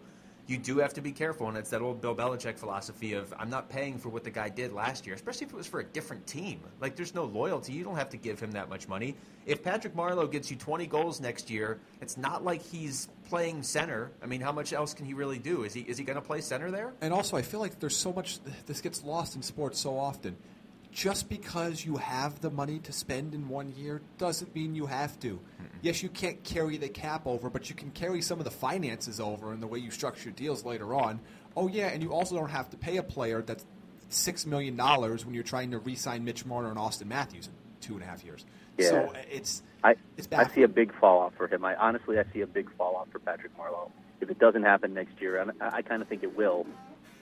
Speaker 1: you do have to be careful, and it's that old Bill Belichick philosophy of I'm not paying for what the guy did last year, especially if it was for a different team. Like there's no loyalty. You don't have to give him that much money. If Patrick Marleau gets you 20 goals next year, it's not like he's playing center. I mean, how much else can he really do? Is he is he going to play center there?
Speaker 3: And also, I feel like there's so much. This gets lost in sports so often. Just because you have the money to spend in one year doesn't mean you have to. Mm-mm. Yes, you can't carry the cap over, but you can carry some of the finances over in the way you structure deals later on. Oh yeah, and you also don't have to pay a player that's six million dollars when you're trying to re-sign Mitch Marner and Auston Matthews in two and a half years.
Speaker 2: Yeah.
Speaker 3: So it's
Speaker 2: I
Speaker 3: it's
Speaker 2: I see a big fall off for him. I honestly I see a big fall off for Patrick Marleau. If it doesn't happen next year, and I, I kind of think it will,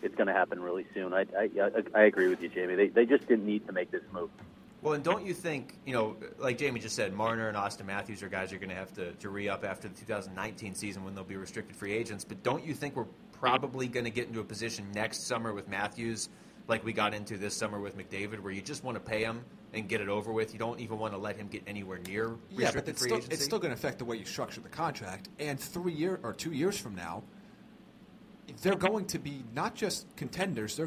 Speaker 2: it's going to happen really soon. I, I I agree with you, Jaime. They they just didn't need to make this move.
Speaker 1: Well, and don't you think, you know, like Jaime just said, Marner and Auston Matthews are guys you're going to have to, to re up after the 2019 season when they'll be restricted free agents. But don't you think we're probably going to get into a position next summer with Matthews, like we got into this summer with McDavid, where you just want to pay him and get it over with? You don't even want to let him get anywhere near
Speaker 3: yeah, but it's
Speaker 1: free
Speaker 3: still. It's still going to affect the way you structure the contract. And three year or two years from now, they're going to be not just contenders, they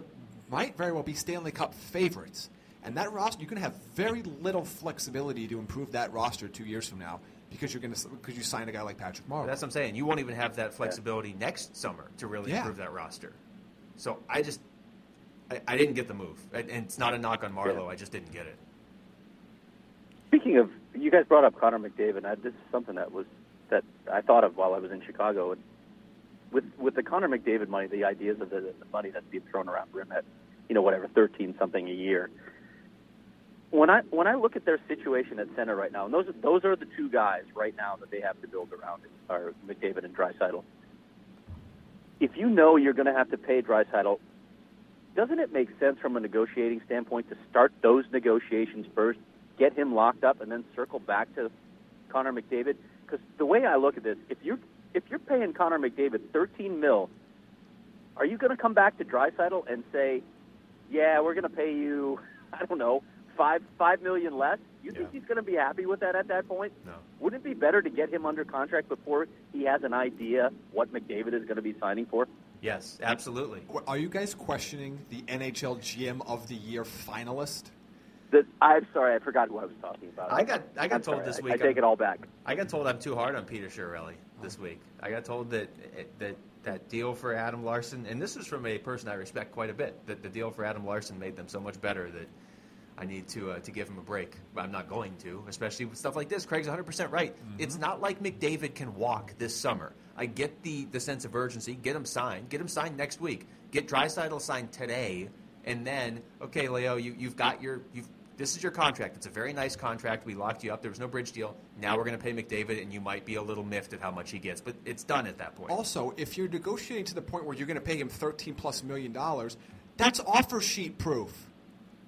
Speaker 3: might very well be Stanley Cup favorites. And that roster, you're going to have very little flexibility to improve that roster two years from now because you're going to because you sign a guy like Patrick Marleau.
Speaker 1: That's what I'm saying. You won't even have that flexibility yeah. next summer to really yeah. improve that roster. So I just I, I, didn't get the move, and it's not a knock on Marleau. Yeah. I just didn't get it.
Speaker 2: Speaking of, you guys brought up Connor McDavid. I, this is something that was that I thought of while I was in Chicago. And with with the Connor McDavid money, the ideas of the, the money that's being thrown around for him at you know whatever thirteen something a year when I when I look at their situation at center right now, and those those are the two guys right now that they have to build around, are McDavid and Draisaitl. If you know you're going to have to pay Draisaitl, doesn't it make sense from a negotiating standpoint to start those negotiations first, get him locked up, and then circle back to Connor McDavid? Because the way I look at this, if you if you're paying Connor McDavid 13 mil, are you going to come back to Draisaitl and say, "Yeah, we're going to pay you, I don't know, five five million less"? You think he's going to be happy with that at that point?
Speaker 1: No.
Speaker 2: Wouldn't it be better to get him under contract before he has an idea what McDavid is going to be signing for?
Speaker 1: Yes, absolutely.
Speaker 3: Are you guys questioning the NHL GM of the Year finalist?
Speaker 2: The, I'm sorry, I forgot who I was talking about.
Speaker 1: I got I got
Speaker 2: I'm
Speaker 1: told
Speaker 2: sorry,
Speaker 1: this week.
Speaker 2: I, take
Speaker 1: I'm-
Speaker 2: it all back.
Speaker 1: I got told I'm too hard on Peter Chiarelli this week. I got told that that that deal for Adam Larsson, and this is from a person I respect quite a bit, that the deal for Adam Larsson made them so much better that I need to uh, to give him a break. But I'm not going to, especially with stuff like this. Craig's 100% right. It's not like McDavid can walk this summer. I get the the sense of urgency. Get him signed. Get him signed next week. Get Draisaitl signed today, and then okay, Leo, you you've got your you've this is your contract. It's a very nice contract. We locked you up. There was no bridge deal. Now we're going to pay McDavid, and you might be a little miffed at how much he gets, but it's done at that point.
Speaker 3: Also, if you're negotiating to the point where you're going to pay him 13 plus million dollars, that's offer sheet proof.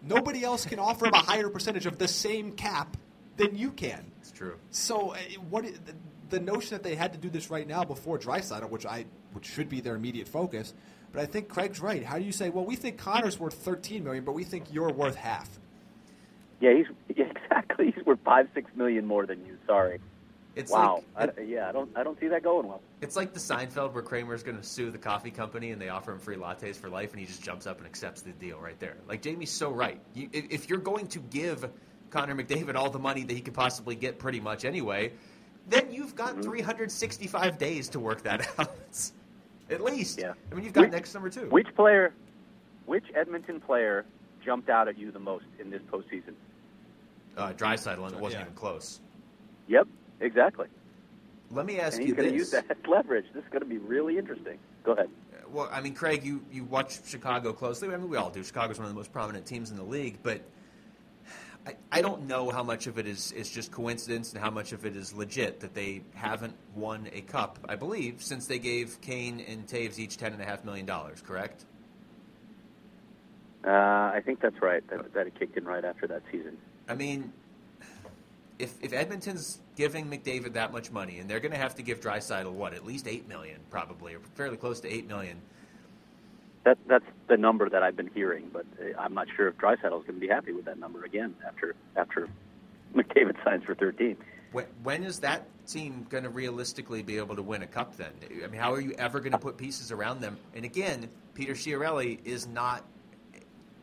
Speaker 3: Nobody else can offer him a higher percentage of the same cap than you can.
Speaker 1: It's true.
Speaker 3: So, uh, what the, the notion that they had to do this right now before Draisaitl, which I which should be their immediate focus, but I think Craig's right. How do you say, well, we think Connor's worth 13 million, but we think you're worth half?
Speaker 2: Yeah, he's yeah, exactly. He's worth five, six million more than you. Sorry.
Speaker 1: It's
Speaker 2: wow.
Speaker 1: like
Speaker 2: I, yeah, I don't, I don't see that going well.
Speaker 1: it's like the Seinfeld where Kramer's going to sue the coffee company, and they offer him free lattes for life, and he just jumps up and accepts the deal right there. Like Jaime's so right. You, if, you're going to give Connor McDavid all the money that he could possibly get, pretty much anyway, then you've got
Speaker 2: Mm-hmm.
Speaker 1: 365 days to work that out. At least.
Speaker 2: Yeah.
Speaker 1: I mean, you've got
Speaker 2: Which-
Speaker 1: next number two.
Speaker 2: Which player, which Edmonton player jumped out at you the most in this postseason?
Speaker 1: Uh, Draisaitl, and it wasn't
Speaker 3: Yeah.
Speaker 1: even close.
Speaker 2: Yep, exactly.
Speaker 1: Let me ask
Speaker 2: And
Speaker 1: you
Speaker 2: he's going
Speaker 1: this.
Speaker 2: to use that leverage. This is going to be really interesting. Go ahead.
Speaker 1: Well, I mean, Craig, you, you watch Chicago closely. I mean, we all do. Chicago's one of the most prominent teams in the league, but I, I don't know how much of it is, is just coincidence and how much of it is legit that they haven't won a cup, I believe, since they gave Kane and Toews each $10.5 million, correct?
Speaker 2: Uh, I think that's right. That, that it kicked in right after that season.
Speaker 1: I mean, if, if Edmonton's giving McDavid that much money, and they're going to have to give Draisaitl what, at least 8 million, probably, or fairly close to 8 million,
Speaker 2: That that's the number that I've been hearing, but uh, I'm not sure if Draisaitl is going to be happy with that number again after after McDavid signs for 13.
Speaker 1: When, when is that team going to realistically be able to win a cup then? I mean, how are you ever going to put pieces around them? And again, Peter Chiarelli is not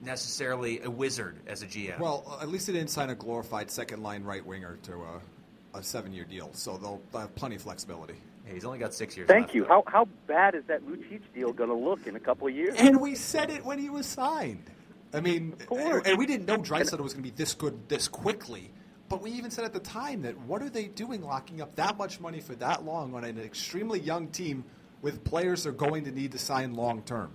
Speaker 1: necessarily a wizard as a GM.
Speaker 3: Well, uh, at least they didn't sign a glorified second line right winger to a, a seven year deal, so they'll, they'll have plenty of flexibility.
Speaker 1: Hey, he's only got six years
Speaker 2: Thank
Speaker 1: left,
Speaker 2: you.
Speaker 1: though.
Speaker 2: How how bad is that Lucic deal going to look in a couple of years?
Speaker 3: And we said it when he was signed. I mean,
Speaker 2: course.
Speaker 3: and we didn't know Draisaitl was going to be this good this quickly. But we even said at the time that what are they doing locking up that much money for that long on an extremely young team with players they're going to need to sign long term?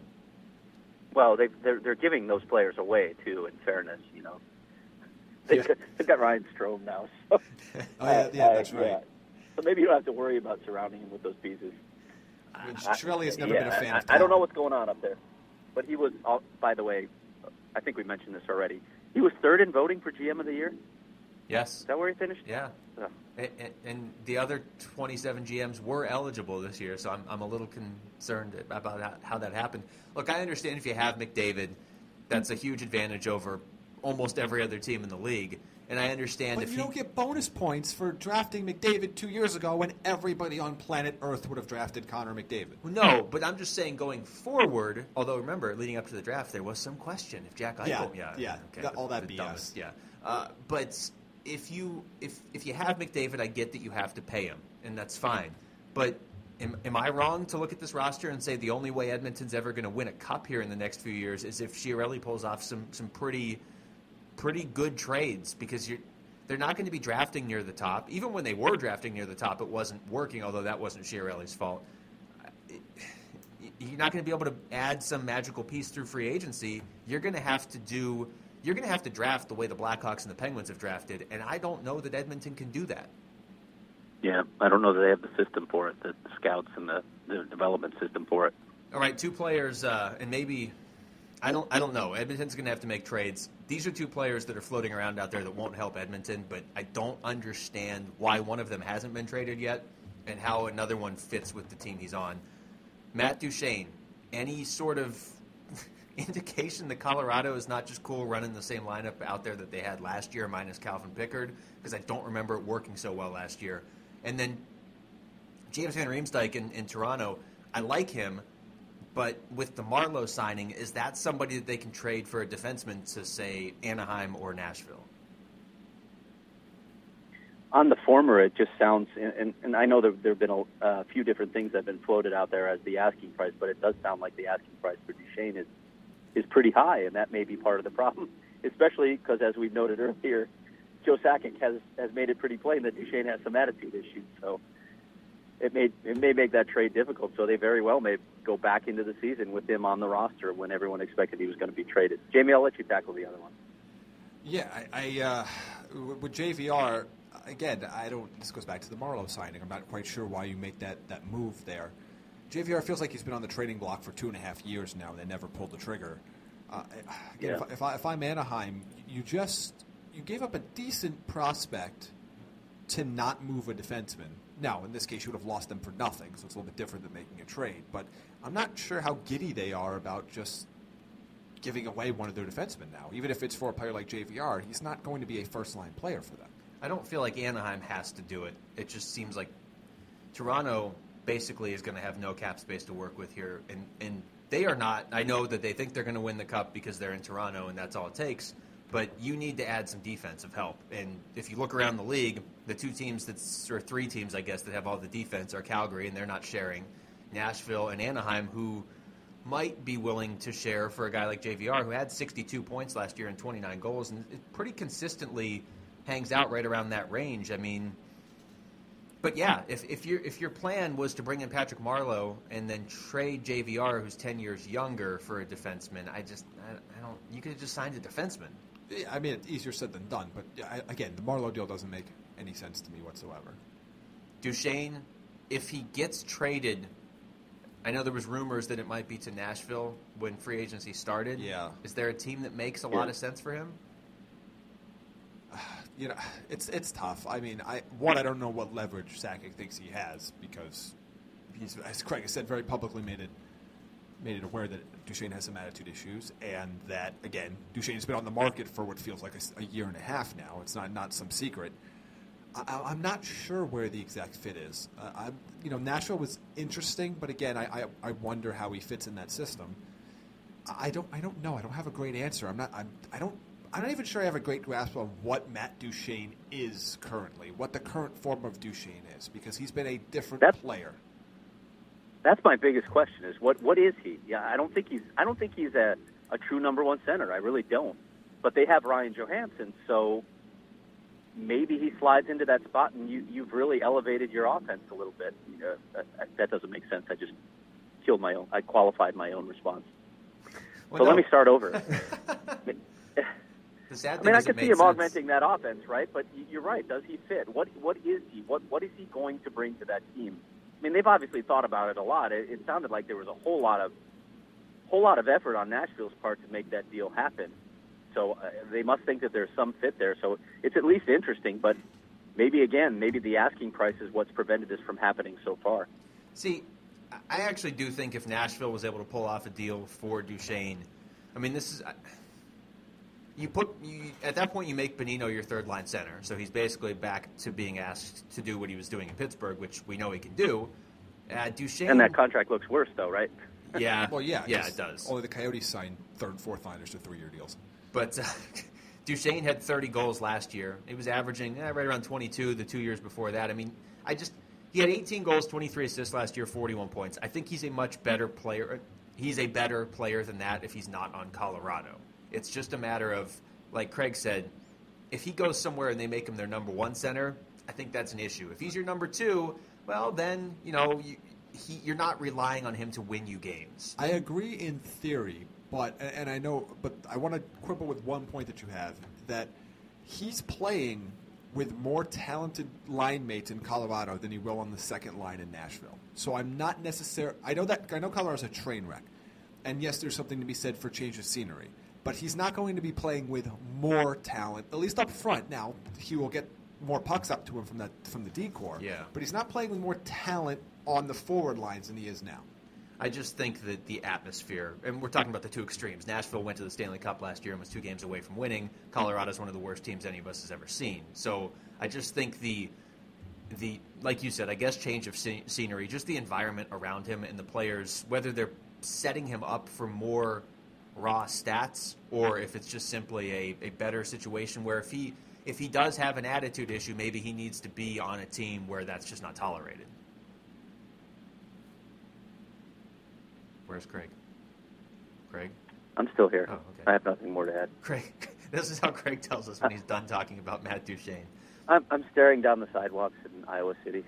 Speaker 2: Well, they they're they're giving those players away too. In fairness, you know, they've,
Speaker 3: Yeah.
Speaker 2: got, they've got Ryan Strome now. So,
Speaker 3: Oh, yeah, yeah, that's right.
Speaker 2: yeah. So maybe you don't have to worry about surrounding him with those pieces.
Speaker 3: I mean, has never
Speaker 2: yeah,
Speaker 3: been a fan
Speaker 2: I,
Speaker 3: of
Speaker 2: I don't know what's going on up there, but he was. uh, By the way, I think we mentioned this already. He was third in voting for GM of the year.
Speaker 1: Yes.
Speaker 2: Is that where he finished?
Speaker 1: Yeah.
Speaker 2: Oh.
Speaker 1: And, and- and the other 27 GMs were eligible this year, so I'm, I'm a little concerned about how, that happened. Look, I understand if you have McDavid, that's a huge advantage over almost every other team in the league. And I understand
Speaker 3: But
Speaker 1: if
Speaker 3: you
Speaker 1: he,
Speaker 3: don't get bonus points for drafting McDavid two years ago when everybody on planet Earth would have drafted Connor McDavid.
Speaker 1: No, but I'm just saying going forward. Although remember, leading up to the draft, there was some question if Jack Eichel,
Speaker 3: Yeah,
Speaker 1: yeah,
Speaker 3: yeah,
Speaker 1: okay, the-
Speaker 3: all that
Speaker 1: the
Speaker 3: BS.
Speaker 1: dumbest, yeah. Uh, but if you if if you have McDavid, I get that you have to pay him, and that's fine. But am, am I wrong to look at this roster and say the only way Edmonton's ever going to win a cup here in the next few years is if Chiarelli pulls off some some pretty pretty good trades because you're they're not going to be drafting near the top. Even when they were drafting near the top, it wasn't working. Although that wasn't Chiarelli's fault. You're not going to be able to add some magical piece through free agency. You're going to have to do you're going to have to draft the way the Blackhawks and the Penguins have drafted, and I don't know that Edmonton can do that.
Speaker 2: Yeah, I don't know that they have the system for it, the scouts and the, the development system for it.
Speaker 1: All right, two players, uh, and maybe I don't. I don't know. Edmonton's going to have to make trades. These are two players that are floating around out there that won't help Edmonton, but I don't understand why one of them hasn't been traded yet, and how another one fits with the team he's on. Matt Duchene. Any sort of indication that Colorado is not just cool running the same lineup out there that they had last year, minus Calvin Pickard, because I don't remember it working so well last year. And then James Van Riemsdyk in, in Toronto, I like him, but with the Marleau signing, is that somebody that they can trade for a defenseman to say Anaheim or Nashville?
Speaker 2: On the former, it just sounds, and, and I know there, there have been a, a few different things that have been floated out there as the asking price, but it does sound like the asking price for Duchene is is pretty high, and that may be part of the problem, especially because, as we've noted earlier, Joe Sakic has has made it pretty plain that Duchene has some attitude issues. So it may it may make that trade difficult. So they very well may go back into the season with him on the roster when everyone expected he was going to be traded. Jaime, I'll let you tackle the other one.
Speaker 3: Yeah, I, I uh, with JVR again. I don't. This goes back to the Marleau signing. I'm not quite sure why you make that that move there. JVR feels like he's been on the trading block for two and a half years now, and they never pulled the trigger. Uh, again,
Speaker 2: yeah.
Speaker 3: if, if, I, if I'm Anaheim, you just you gave up a decent prospect to not move a defenseman. Now, in this case, you would have lost them for nothing, so it's a little bit different than making a trade. But I'm not sure how giddy they are about just giving away one of their defensemen now. Even if it's for a player like JVR, he's not going to be a first line player for them.
Speaker 1: I don't feel like Anaheim has to do it. It just seems like Toronto basically is going to have no cap space to work with here, and and they are not. I know that they think they're going to win the cup because they're in Toronto, and that's all it takes. But you need to add some defensive help. And if you look around the league, the two teams that's or three teams, I guess, that have all the defense are Calgary, and they're not sharing. Nashville and Anaheim, who might be willing to share for a guy like JVR, who had 62 points last year and 29 goals, and it pretty consistently hangs out right around that range. I mean, but yeah, if, if your if your plan was to bring in Patrick Marleau and then trade JVR, who's ten years younger, for a defenseman, I just I, I don't. You could have just signed a defenseman.
Speaker 3: Yeah, I mean, it's easier said than done. But I, again, the Marleau deal doesn't make any sense to me whatsoever.
Speaker 1: Duchene, if he gets traded, I know there was rumors that it might be to Nashville when free agency started.
Speaker 3: Yeah.
Speaker 1: Is there a team that makes a lot of sense for him?
Speaker 3: you know, it's it's tough. I mean, I one I don't know what leverage Sakic thinks he has because he's, as Craig has said, very publicly made it made it aware that Duchene has some attitude issues, and that again, Duchene's been on the market for what feels like a, a year and a half now. It's not not some secret. I, am not sure where the exact fit is. Uh, I, you know, Nashville was interesting, but again, I, I, I wonder how he fits in that system. I don't I don't know. I don't have a great answer. I'm not. I'm, I don't I'm not even sure I have a great grasp on what Matt Duchene is currently, what the current form of Duchene is, because he's been a different
Speaker 2: that's,
Speaker 3: player.
Speaker 2: That's my biggest question: is what what is he? Yeah, I don't think he's I don't think he's a a true number one center. I really don't. But they have Ryan Johansen, so maybe he slides into that spot, and you you've really elevated your offense a little bit. Uh, that, that doesn't make sense. I just killed my own. I qualified my own response.
Speaker 1: Well,
Speaker 2: so
Speaker 1: no.
Speaker 2: let me start over.
Speaker 1: The sad
Speaker 2: I mean, I could see him
Speaker 1: sense.
Speaker 2: augmenting that offense, right? But you're right. Does he fit? What What is he? What What is he going to bring to that team? I mean, they've obviously thought about it a lot. It, it sounded like there was a whole lot of whole lot of effort on Nashville's part to make that deal happen. So uh, they must think that there's some fit there. So it's at least interesting. But maybe again, maybe the asking price is what's prevented this from happening so far.
Speaker 1: See, I actually do think if Nashville was able to pull off a deal for Duchene, I mean, this is. You put you, at that point you make Bonino your third line center, so he's basically back to being asked to do what he was doing in Pittsburgh, which we know he can do. Uh, Duchene,
Speaker 2: And that contract looks worse, though, right?
Speaker 1: yeah,
Speaker 3: Well, yeah,
Speaker 1: yeah,
Speaker 3: 'cause
Speaker 1: it does.
Speaker 3: Only the Coyotes signed third and fourth liners to three-year deals.
Speaker 1: But uh, Duchene had 30 goals last year. He was averaging eh, right around 22 the two years before that. I mean, I just he had 18 goals, 23 assists last year, 41 points. I think he's a much better player. He's a better player than that if he's not on Colorado. It's just a matter of, like Craig said, if he goes somewhere and they make him their number one center, I think that's an issue. If he's your number two, well, then you know you, he, you're not relying on him to win you games.
Speaker 3: I agree in theory, but and I know, but I want to quibble with one point that you have that he's playing with more talented line mates in Colorado than he will on the second line in Nashville. So I'm not necessarily. I know that I know Colorado's a train wreck, and yes, there's something to be said for change of scenery. But he's not going to be playing with more talent, at least up front. Now he will get more pucks up to him from that from the decor.
Speaker 1: Yeah.
Speaker 3: But he's not playing with more talent on the forward lines than he is now.
Speaker 1: I just think that the atmosphere, and we're talking about the two extremes. Nashville went to the Stanley Cup last year and was two games away from winning. Colorado's one of the worst teams any of us has ever seen. So I just think the the like you said, I guess change of scenery, just the environment around him and the players, whether they're setting him up for more raw stats or if it's just simply a, a better situation where if he if he does have an attitude issue, maybe he needs to be on a team where that's just not tolerated. Where's Craig? Craig?
Speaker 2: I'm still here.
Speaker 1: Oh, okay.
Speaker 2: I have nothing more to add.
Speaker 1: Craig, this is how Craig tells us when he's done talking about Matt Duchene.
Speaker 2: I'm, I'm staring down the sidewalks in Iowa City.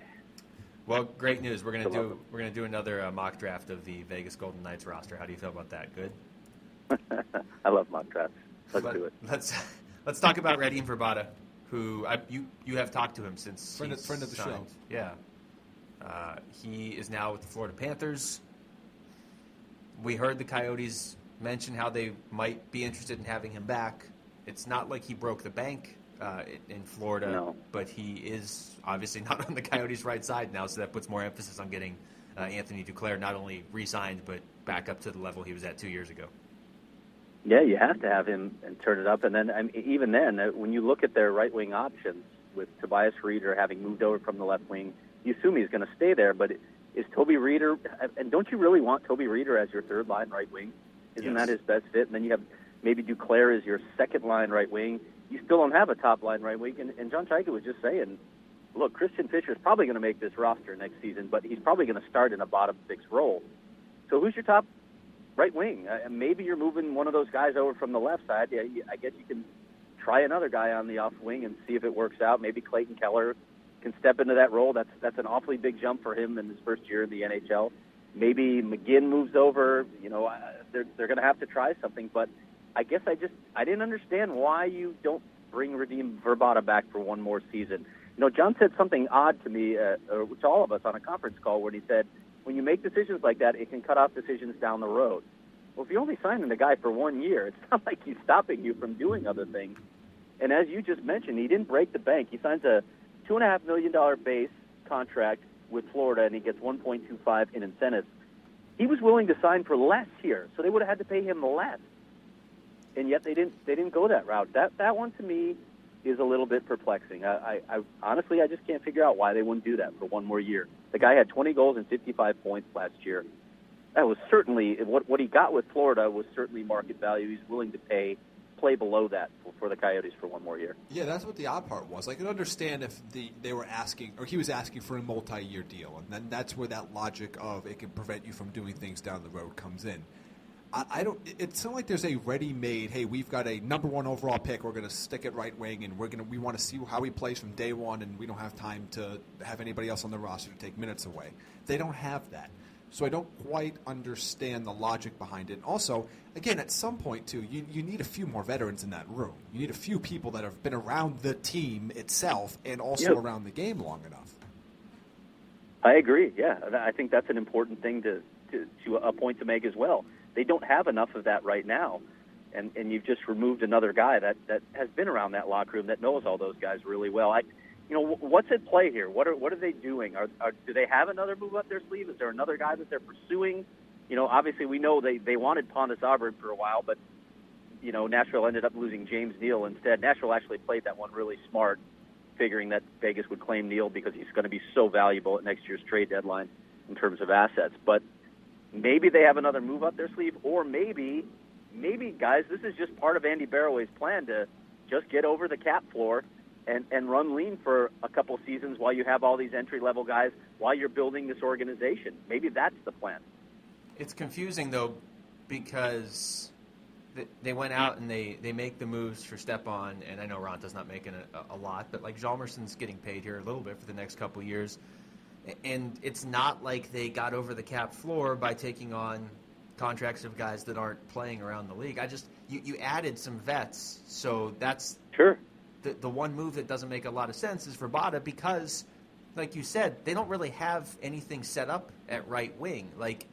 Speaker 1: Well, great news. We're gonna do we're gonna do another uh, mock draft of the Vegas Golden Knights roster. How do you feel about that? Good.
Speaker 2: I love mock drafts. Let's
Speaker 1: Let,
Speaker 2: do it.
Speaker 1: Let's let's talk about Radim Vrbata, who I, you you have talked to him since
Speaker 3: friend, of, friend of the
Speaker 1: signed.
Speaker 3: show.
Speaker 1: Yeah. Uh, he is now with the Florida Panthers we heard the Coyotes mention how they might be interested in having him back. It's not like he broke the bank uh, in Florida,
Speaker 2: no.
Speaker 1: but he is obviously not on the Coyotes' right side now, so that puts more emphasis on getting uh, Anthony Duclair not only re-signed but back up to the level he was at two years ago.
Speaker 2: Yeah, you have to have him and turn it up, and then I mean, even then, uh, when you look at their right wing options with Tobias Rieder having moved over from the left wing, you assume he's going to stay there, but. Is Toby Rieder, and don't you really want Toby Rieder as your third line right wing? Isn't
Speaker 1: yes.
Speaker 2: that his best fit? And then you have maybe Duclair as your second line right wing. You still don't have a top line right wing. And, and John Chayka was just saying, look, Christian Fischer is probably going to make this roster next season, but he's probably going to start in a bottom six role. So who's your top right wing? Uh, maybe you're moving one of those guys over from the left side. Yeah, I guess you can try another guy on the off wing and see if it works out. Maybe Clayton Keller can step into that role. That's that's an awfully big jump for him in his first year in the NHL. Maybe McGinn moves over. You know, they're they're going to have to try something. But I guess I just I didn't understand why you don't bring Radim Vrbata back for one more season. You know, John said something odd to me, uh, or to all of us on a conference call, where he said, when you make decisions like that, it can cut off decisions down the road. Well, if you're only signing the guy for one year, it's not like he's stopping you from doing other things. And as you just mentioned, he didn't break the bank. He signs a two and a half million dollar base contract with Florida, and he gets 1.25 in incentives. He was willing to sign for less here, so they would have had to pay him less, and yet they didn't. They didn't go that route. That that one to me is a little bit perplexing. I, I, I honestly, I just can't figure out why they wouldn't do that for one more year. The guy had 20 goals and 55 points last year. That was certainly what what he got with Florida was certainly market value. He's willing to pay play below that for, for, the Coyotes for one more year.
Speaker 3: Yeah, that's what the odd part was. I could understand if the they were asking, or he was asking for a multi-year deal, and then that's where that logic of it can prevent you from doing things down the road comes in. I, I don't. It's not like there's a ready-made. Hey, we've got a number one overall pick. We're going to stick it right wing, and we're going to we want to see how he plays from day one, and we don't have time to have anybody else on the roster to take minutes away. They don't have that. So I don't quite understand the logic behind it. Also, again, at some point too, you, you need a few more veterans in that room. You need a few people that have been around the team itself and also yep. around the game long enough.
Speaker 2: I agree. Yeah, I think that's an important thing to, to to a point to make as well. They don't have enough of that right now, and and you've just removed another guy that that has been around that locker room that knows all those guys really well. I you know, what's at play here? What are what are they doing? Are, are do they have another move up their sleeve? Is there another guy that they're pursuing? You know, obviously we know they they wanted Pontus Aberg for a while, but you know Nashville ended up losing James Neal instead. Nashville actually played that one really smart, figuring that Vegas would claim Neal because he's going to be so valuable at next year's trade deadline in terms of assets. But maybe they have another move up their sleeve, or maybe maybe guys, this is just part of Andy Barroway's plan to just get over the cap floor and, and run lean for a couple seasons while you have all these entry level guys while you're building this organization. Maybe that's the plan.
Speaker 1: It's confusing though because they went out and they, they make the moves for Stepan, and I know Raanta's not making a, a lot, but like Hjalmarsson's getting paid here a little bit for the next couple years, and it's not like they got over the cap floor by taking on contracts of guys that aren't playing around the league. I just you, you added some vets, so that's
Speaker 2: Sure.
Speaker 1: the the one move that doesn't make a lot of sense is Vrbata because, like you said, they don't really have anything set up at right wing. Like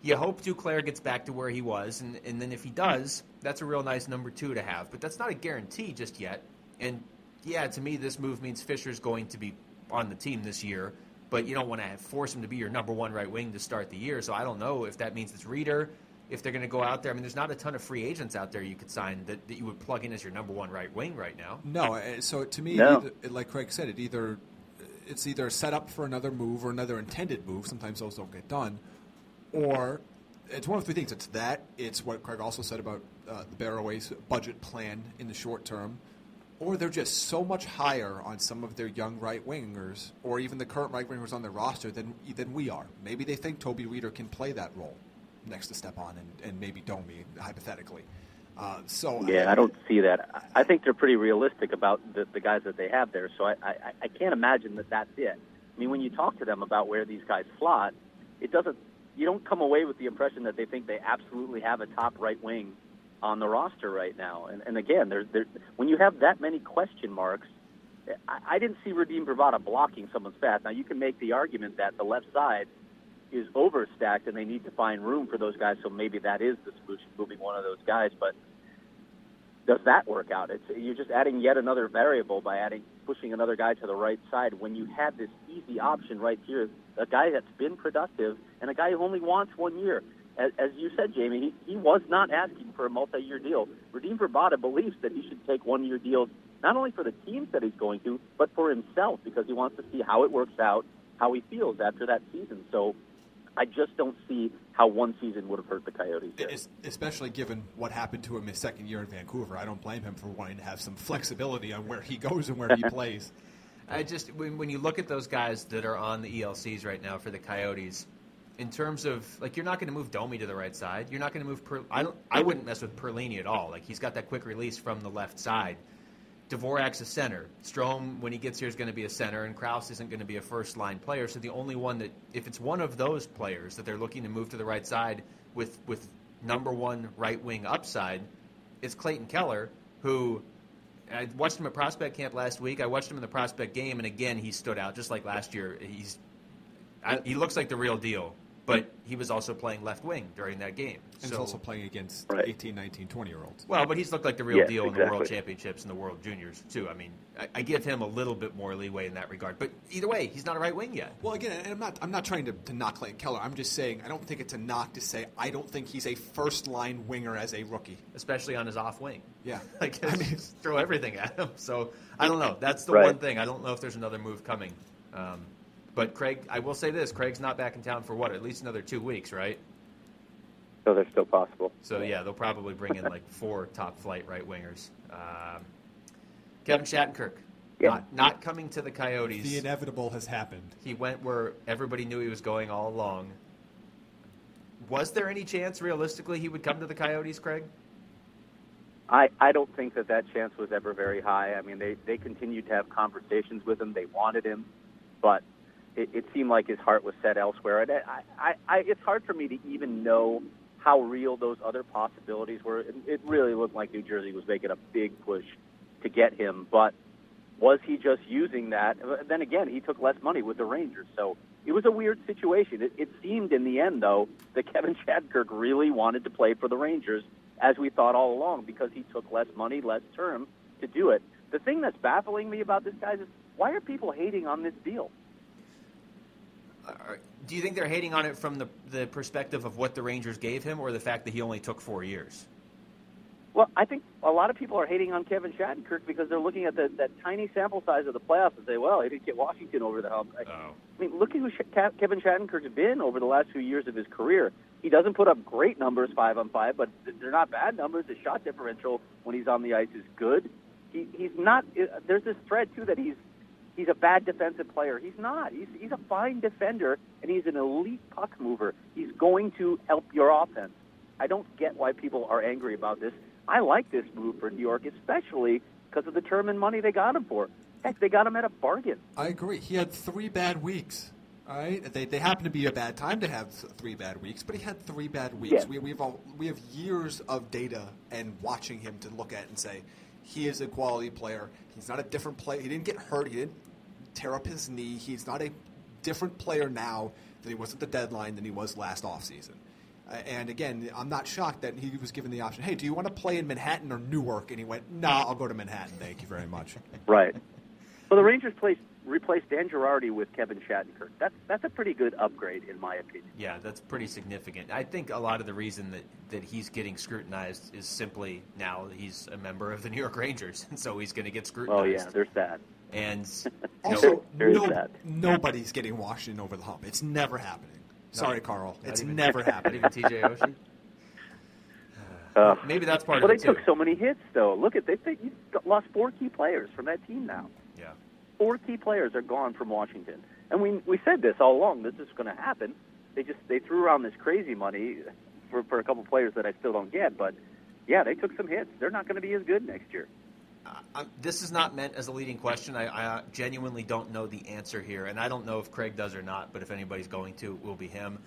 Speaker 1: you hope Duclair gets back to where he was, and, and then if he does, that's a real nice number two to have. But that's not a guarantee just yet. And yeah, to me, this move means Fischer's going to be on the team this year, but you don't want to force him to be your number one right wing to start the year. So I don't know if that means it's Rieder, if they're going to go out there. I mean, there's not a ton of free agents out there you could sign that, that you would plug in as your number one right wing right now.
Speaker 3: No, uh, so to me,
Speaker 2: No.
Speaker 3: either, like Craig said, it either it's either set up for another move or another intended move. Sometimes those don't get done, or it's one of three things. It's that. It's what Craig also said about uh, the Barroway's budget plan in the short term, or they're just so much higher on some of their young right wingers, or even the current right wingers on their roster than than we are. Maybe they think Toby Rieder can play that role next to Stepan and, and maybe Domi hypothetically. Uh, so
Speaker 2: Yeah, I don't see that. I- I think they're pretty realistic about the, the guys that they have there. So I, I, I can't imagine that that's it. I mean, when you talk to them about where these guys slot, it doesn't. You don't come away with the impression that they think they absolutely have a top right wing on the roster right now. And, and again, there's there, when you have that many question marks, I, I didn't see Radim Vrbata blocking someone's path. Now you can make the argument that the left side is overstacked and they need to find room for those guys. So maybe that is the solution, moving one of those guys. But does that work out? It's you're just adding yet another variable by adding pushing another guy to the right side when you had this easy option right here, a guy that's been productive and a guy who only wants one year. As, as you said, Jaime, he, he was not asking for a multi-year deal. Radim Vrbata believes that he should take one-year deals not only for the teams that he's going to, but for himself because he wants to see how it works out, how he feels after that season. So I just don't see how one season would have hurt the Coyotes. here.
Speaker 3: Especially given what happened to him his second year in Vancouver. I don't blame him for wanting to have some flexibility on where he goes and where he plays.
Speaker 1: I just when, when you look at those guys that are on the ELCs right now for the Coyotes, in terms of like you're not going to move Domi to the right side. You're not going to move. Per, I don't. I wouldn't mess with Perlini at all. Like he's got that quick release from the left side. Dvorak's a center. Strome, when he gets here, is going to be a center, and Crouse isn't going to be a first line player. So the only one that, if it's one of those players that they're looking to move to the right side with with number one right wing upside, it's Clayton Keller, who I watched him at prospect camp last week. I watched him in the prospect game, and again he stood out just like last year. He's I, he looks like the real deal, but he was also playing left wing during that game.
Speaker 3: And
Speaker 1: so,
Speaker 3: he's also playing against
Speaker 2: Right.
Speaker 3: 18, 19, 20 year olds.
Speaker 1: well, but he's looked like the real
Speaker 2: Yes,
Speaker 1: deal in the World. Championships and the World Juniors too. I mean, I, I give him a little bit more leeway in that regard. But either way, he's not a right wing yet.
Speaker 3: Well, again, and I'm not. I'm not trying to, to knock Clayton Keller. I'm just saying I don't think it's a knock to say I don't think he's a first line winger as a rookie.
Speaker 1: especially on his off wing.
Speaker 3: Yeah.
Speaker 1: like
Speaker 3: I mean-
Speaker 1: throw everything at him. So I don't know. That's the
Speaker 2: Right.
Speaker 1: one thing. I don't know if there's another move coming. Um, but Craig, I will say this: Craig's not back in town for what? At least another two weeks, right?
Speaker 2: So they're still possible.
Speaker 1: So yeah, they'll probably bring in like four top flight right wingers. Um, Kevin Shattenkirk,
Speaker 2: Yeah.
Speaker 1: not, not coming to the Coyotes.
Speaker 3: The inevitable has happened.
Speaker 1: He went where everybody knew he was going all along. Was there any chance, realistically, he would come to the Coyotes, Craig?
Speaker 2: I, I don't think that that chance was ever very high. I mean, they, they continued to have conversations with him. They wanted him, but it, it seemed like his heart was set elsewhere. And I, I, I, it's hard for me to even know how real those other possibilities were. It, it really looked like New Jersey was making a big push to get him, but was he just using that? Then again, he took less money with the Rangers, so it was a weird situation. It, it seemed in the end, though, that Kevin Shattenkirk really wanted to play for the Rangers, as we thought all along, because he took less money, less term to do it. The thing that's baffling me about this, guys, is why are people hating on this deal?
Speaker 1: Do you think they're hating on it from the, the perspective of what the Rangers gave him or the fact that he only took four years?
Speaker 2: Well, I think a lot of people are hating on Kevin Shattenkirk because they're looking at the, that tiny sample size of the playoffs and say, well, he didn't get Washington over the hump. I,
Speaker 1: Oh.
Speaker 2: I mean, look at who Sh- Kevin Shattenkirk's been over the last few years of his career. He doesn't put up great numbers five on five, but they're not bad numbers. His shot differential when he's on the ice is good. He, he's not. Uh, there's this thread too that he's he's a bad defensive player. He's not. He's he's a fine defender and he's an elite puck mover. He's going to help your offense. I don't get why people are angry about this. I like this move for New York, especially because of the term and money they got him for. Heck, they got him at a bargain.
Speaker 3: I agree. He had three bad weeks. All right, they, they happen to be a bad time to have three bad weeks, but he had three bad weeks.
Speaker 2: Yeah.
Speaker 3: We, we have all, we have years of data and watching him to look at and say he is a quality player. He's not a different player. He didn't get hurt. He didn't tear up his knee. He's not a different player now than he was at the deadline than he was last offseason. Uh, and again, I'm not shocked that he was given the option. Hey, do you want to play in Manhattan or Newark? And he went, Nah, I'll go to Manhattan. Thank you very much.
Speaker 2: Right. Well, the Rangers placed, replaced Dan Girardi with Kevin Shattenkirk. That's that's a pretty good upgrade, in my opinion.
Speaker 1: Yeah, that's pretty significant. I think a lot of the reason that, that he's getting scrutinized is simply now he's a member of the New York Rangers, and so he's going to get scrutinized.
Speaker 2: Oh yeah, there's that.
Speaker 1: And
Speaker 3: Also,
Speaker 2: There is
Speaker 3: no, nobody's getting Washington over the hump. It's never happening. Sorry, Carl.
Speaker 1: not
Speaker 3: It's
Speaker 1: even-
Speaker 3: never happening.
Speaker 1: even TJ Oshie.
Speaker 2: Uh,
Speaker 1: Maybe that's part
Speaker 2: well,
Speaker 1: of
Speaker 2: they
Speaker 1: it too.
Speaker 2: took so many hits, though. Look at they, they you lost four key players from that team now.
Speaker 1: yeah.
Speaker 2: Four key players are gone from Washington, and we we said this all along. This is going to happen. They just they threw around this crazy money for for a couple players that I still don't get, but yeah, they took some hits. They're not going to be as good next year.
Speaker 1: Uh, this is not meant as a leading question. I, I genuinely don't know the answer here, and I don't know if Craig does or not. But if anybody's going to, it will be him.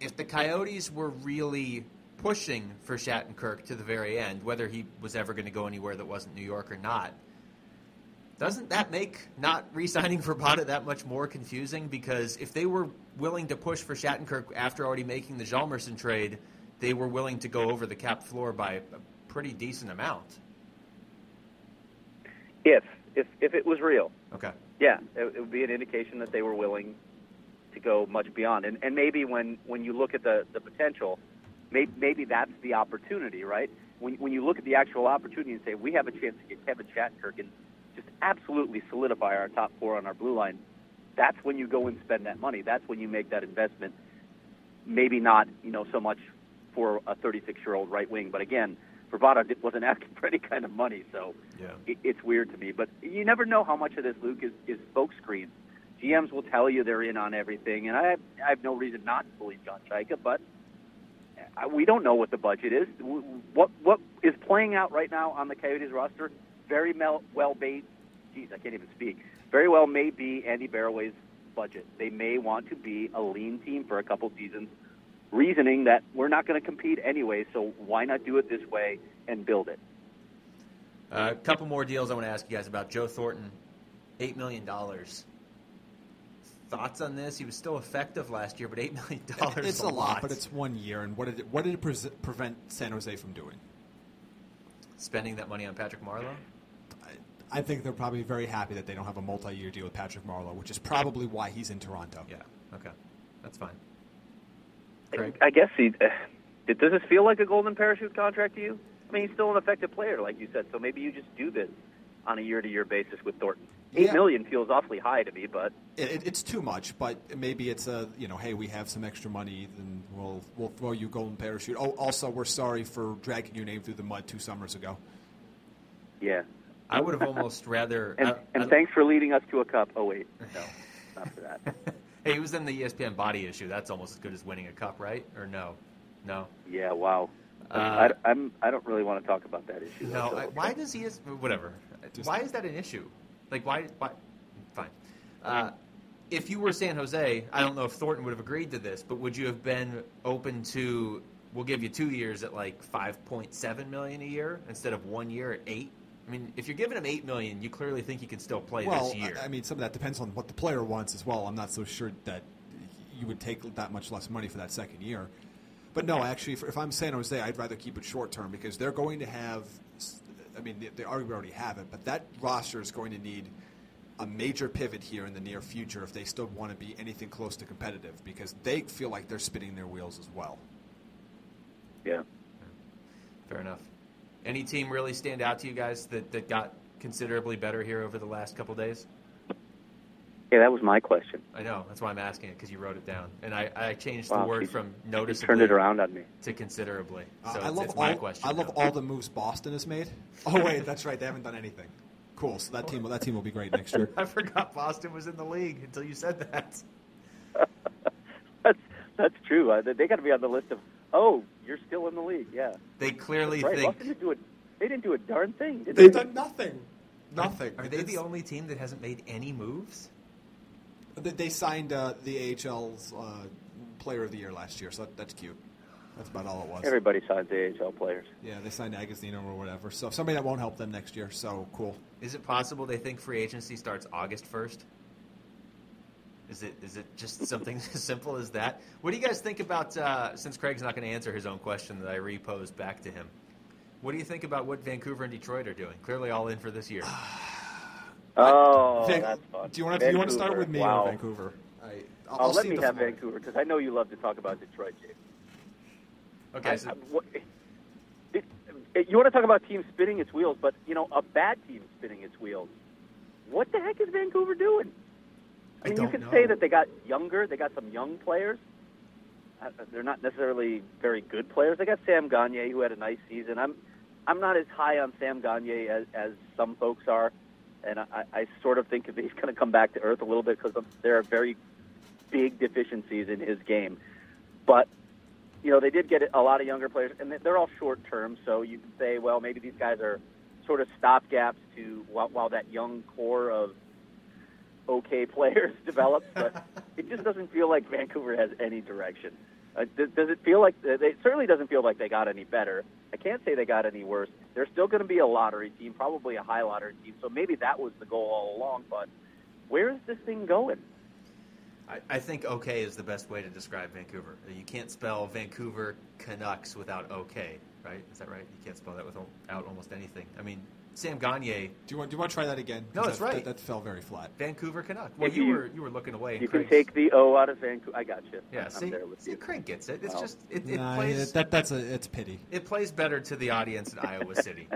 Speaker 1: If the Coyotes were really pushing for Shattenkirk to the very end, whether he was ever going to go anywhere that wasn't New York or not, doesn't that make not re-signing Vrbata that much more confusing? Because if they were willing to push for Shattenkirk after already making the Hjalmarsson trade, they were willing to go over the cap floor by a pretty decent amount.
Speaker 2: If if if it was real,
Speaker 1: Okay.
Speaker 2: yeah, it, it would be an indication that they were willing to go much beyond. And and maybe when when you look at the the potential, maybe maybe that's the opportunity, right? When when you look at the actual opportunity and say we have a chance to get Kevin Shattenkirk and just absolutely solidify our top four on our blue line, that's when you go and spend that money. That's when you make that investment. Maybe not, you know, so much for a 36 year old right wing, but again, Vrbata wasn't asking for any kind of money, so
Speaker 1: Yeah.
Speaker 2: it, it's weird to me. But you never know how much of this, Luke, is, is smoke screens. GMs will tell you they're in on everything, and I have, I have no reason not to believe John Chayka, but I- we don't know what the budget is. What what is playing out right now on the Coyotes roster? Very mel- well made. Geez, I can't even speak. Very well may be Andy Barroway's budget. They may want to be a lean team for a couple seasons, reasoning that we're not going to compete anyway. So why not do it this way and build it?
Speaker 1: Uh, a couple more deals I want to ask you guys about. Joe Thornton, $8 million. Thoughts on this? He was still effective last year, but $8 million
Speaker 3: It's
Speaker 1: is
Speaker 3: a lot, but it's one year. And what did it, what did it pre- prevent San Jose from doing?
Speaker 1: Spending that money on Patrick Marleau?
Speaker 3: I, I think they're probably very happy that they don't have a multi-year deal with Patrick Marleau, which is probably why he's in Toronto.
Speaker 1: Yeah, okay. That's fine. Craig?
Speaker 2: I guess he. Uh, does this feel like a golden parachute contract to you? I mean, he's still an effective player, like you said. So maybe you just do this on a year-to-year basis with Thornton. Eight
Speaker 3: Yeah.
Speaker 2: million feels awfully high to me, but
Speaker 3: It, it, it's too much, but maybe it's a you know, hey, we have some extra money, then we'll we'll throw you golden parachute. Oh, also, we're sorry for dragging your name through the mud two summers ago.
Speaker 2: yeah.
Speaker 1: I would have almost rather.
Speaker 2: And
Speaker 1: I-
Speaker 2: and
Speaker 1: I-
Speaker 2: thanks for leading us to a cup. Oh wait, no, not for that.
Speaker 1: hey, he was in the ESPN body issue. That's almost as good as winning a cup, right? Or no? No.
Speaker 2: Yeah, wow.
Speaker 1: Uh,
Speaker 2: I, I'm. I don't really want to talk about that issue.
Speaker 1: No. I, why does he? Is, whatever.
Speaker 3: Just-
Speaker 1: why is that an issue? Like, why? Why? Fine. Uh, if you were San Jose, I don't know if Thornton would have agreed to this, but would you have been open to? We'll give you two years at like five point seven million a year instead of one year at eight. I mean, if you're giving him eight million, you clearly think he can still play
Speaker 3: well,
Speaker 1: this year.
Speaker 3: I, I mean, some of that depends on what the player wants as well. I'm not so sure that you would take that much less money for that second year. But no, actually, if, if I'm San Jose, I'd rather keep it short term because they're going to have. I mean, they, they already already have it, but that roster is going to need a major pivot here in the near future if they still want to be anything close to competitive because they feel like they're spinning their wheels as well.
Speaker 2: Yeah.
Speaker 1: Fair enough. Any team really stand out to you guys that, that got considerably better here over the last couple days?
Speaker 2: Yeah, that was my question.
Speaker 1: I know. That's why I'm asking it because you wrote it down, and I, I changed
Speaker 2: Wow,
Speaker 1: the word from
Speaker 2: You
Speaker 1: noticeably
Speaker 2: turned it around on me.
Speaker 1: to considerably.
Speaker 3: Uh,
Speaker 1: So
Speaker 3: I
Speaker 1: it's,
Speaker 3: love
Speaker 1: it's
Speaker 3: all,
Speaker 1: my question.
Speaker 3: I love
Speaker 1: now.
Speaker 3: all the moves Boston has made. Oh wait, that's right. They haven't done anything. Cool. So that team, that team will be great next year.
Speaker 1: I forgot Boston was in the league until you said that.
Speaker 2: That's that's true. Uh, they got to be on the list of. Oh, you're still in the league. Yeah.
Speaker 1: They clearly
Speaker 2: right.
Speaker 1: think.
Speaker 2: Didn't do it. They didn't do a darn thing. Did
Speaker 3: They've
Speaker 2: they?
Speaker 3: done nothing. Nothing.
Speaker 1: Are they the only team that hasn't made any moves?
Speaker 3: They- They signed uh, the AHL's uh, Player of the Year last year, so that, that's cute. That's about all it was.
Speaker 2: Everybody signs AHL players.
Speaker 3: Yeah, they signed Agostino or whatever. So somebody that won't help them next year. So cool.
Speaker 1: Is it possible they think free agency starts August first? Is it is it just something as simple as that? What do you guys think about? Uh, since Craig's not going to answer his own question that I reposed back to him, what do you think about what Vancouver and Detroit are doing? Clearly, all in for this year.
Speaker 2: Oh,
Speaker 3: Van-
Speaker 2: that's fun.
Speaker 3: do you want to? You want to start with me
Speaker 2: wow.
Speaker 3: or Vancouver? I, I'll, I'll
Speaker 2: let me have
Speaker 3: floor.
Speaker 2: Vancouver because I know you love to talk about Detroit, James.
Speaker 1: Okay,
Speaker 2: I-
Speaker 1: so
Speaker 2: I- what- it- it- you want to talk about teams spinning its wheels, but you know a bad team spinning its wheels. What the heck is Vancouver doing? I mean, you
Speaker 1: don't know.
Speaker 2: say that they got younger. They got some young players. Uh, They're not necessarily very good players. They got Sam Gagner, who had a nice season. I'm, I'm not as high on Sam Gagner as, as some folks are, and I, I sort of think that he's going to come back to earth a little bit because there are very big deficiencies in his game. But you know, they did get a lot of younger players, and they're all short term. So you can say, well, maybe these guys are sort of stopgaps to while, while that young core of okay players develops. But it just doesn't feel like Vancouver has any direction. Uh, does, does it feel like they it certainly doesn't feel like they got any better? I can't say they got any worse. They're still going to be a lottery team, probably a high lottery team. So maybe that was the goal all along. But where is this thing going?
Speaker 1: I, I think okay is the best way to describe Vancouver. You can't spell Vancouver Canucks without okay, right? Is that right? You can't spell that without almost anything. I mean, Sam Gagner,
Speaker 3: Do you want? Do you want to try that again?
Speaker 1: No, it's
Speaker 3: that,
Speaker 1: right.
Speaker 3: That, that fell very flat.
Speaker 1: Vancouver Canuck. Well, you,
Speaker 2: you-
Speaker 1: were you were looking away. and
Speaker 2: You can take the O out of Vancouver. I got you.
Speaker 1: Yeah,
Speaker 2: I'm
Speaker 1: see,
Speaker 2: there with
Speaker 1: see,
Speaker 2: you.
Speaker 1: Craig gets it. It's
Speaker 2: Well,
Speaker 1: just it, it
Speaker 3: Nah,
Speaker 1: plays
Speaker 3: that that's a it's pity.
Speaker 1: it plays better to the audience in Iowa City.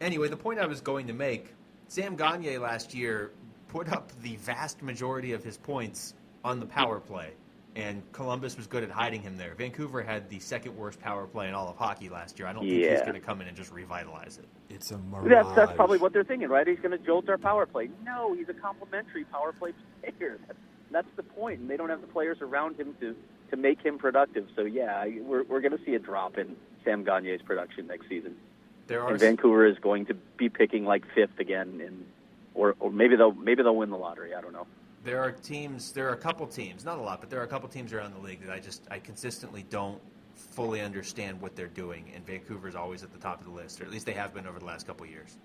Speaker 1: Anyway, the point I was going to make: Sam Gagner last year put up the vast majority of his points on the power play, and Columbus was good at hiding him there. Vancouver had the second worst power play in all of hockey last year. I don't think he's going to come in and just revitalize it.
Speaker 3: It's a mirage.
Speaker 2: That's, that's probably what they're thinking, right? He's going to jolt our power play. No, he's a complimentary power play player. That's, that's the point, and they don't have the players around him to, to make him productive. So yeah, we're we're going to see a drop in Sam Gagner's production next season.
Speaker 1: There are
Speaker 2: And Vancouver is going to be picking like fifth again, in, or or maybe they'll maybe they'll win the lottery. I don't know.
Speaker 1: There are teams, there are a couple teams, not a lot, but there are a couple teams around the league that I just I consistently don't fully understand what they're doing, and Vancouver's always at the top of the list, or at least they have been over the last couple of years.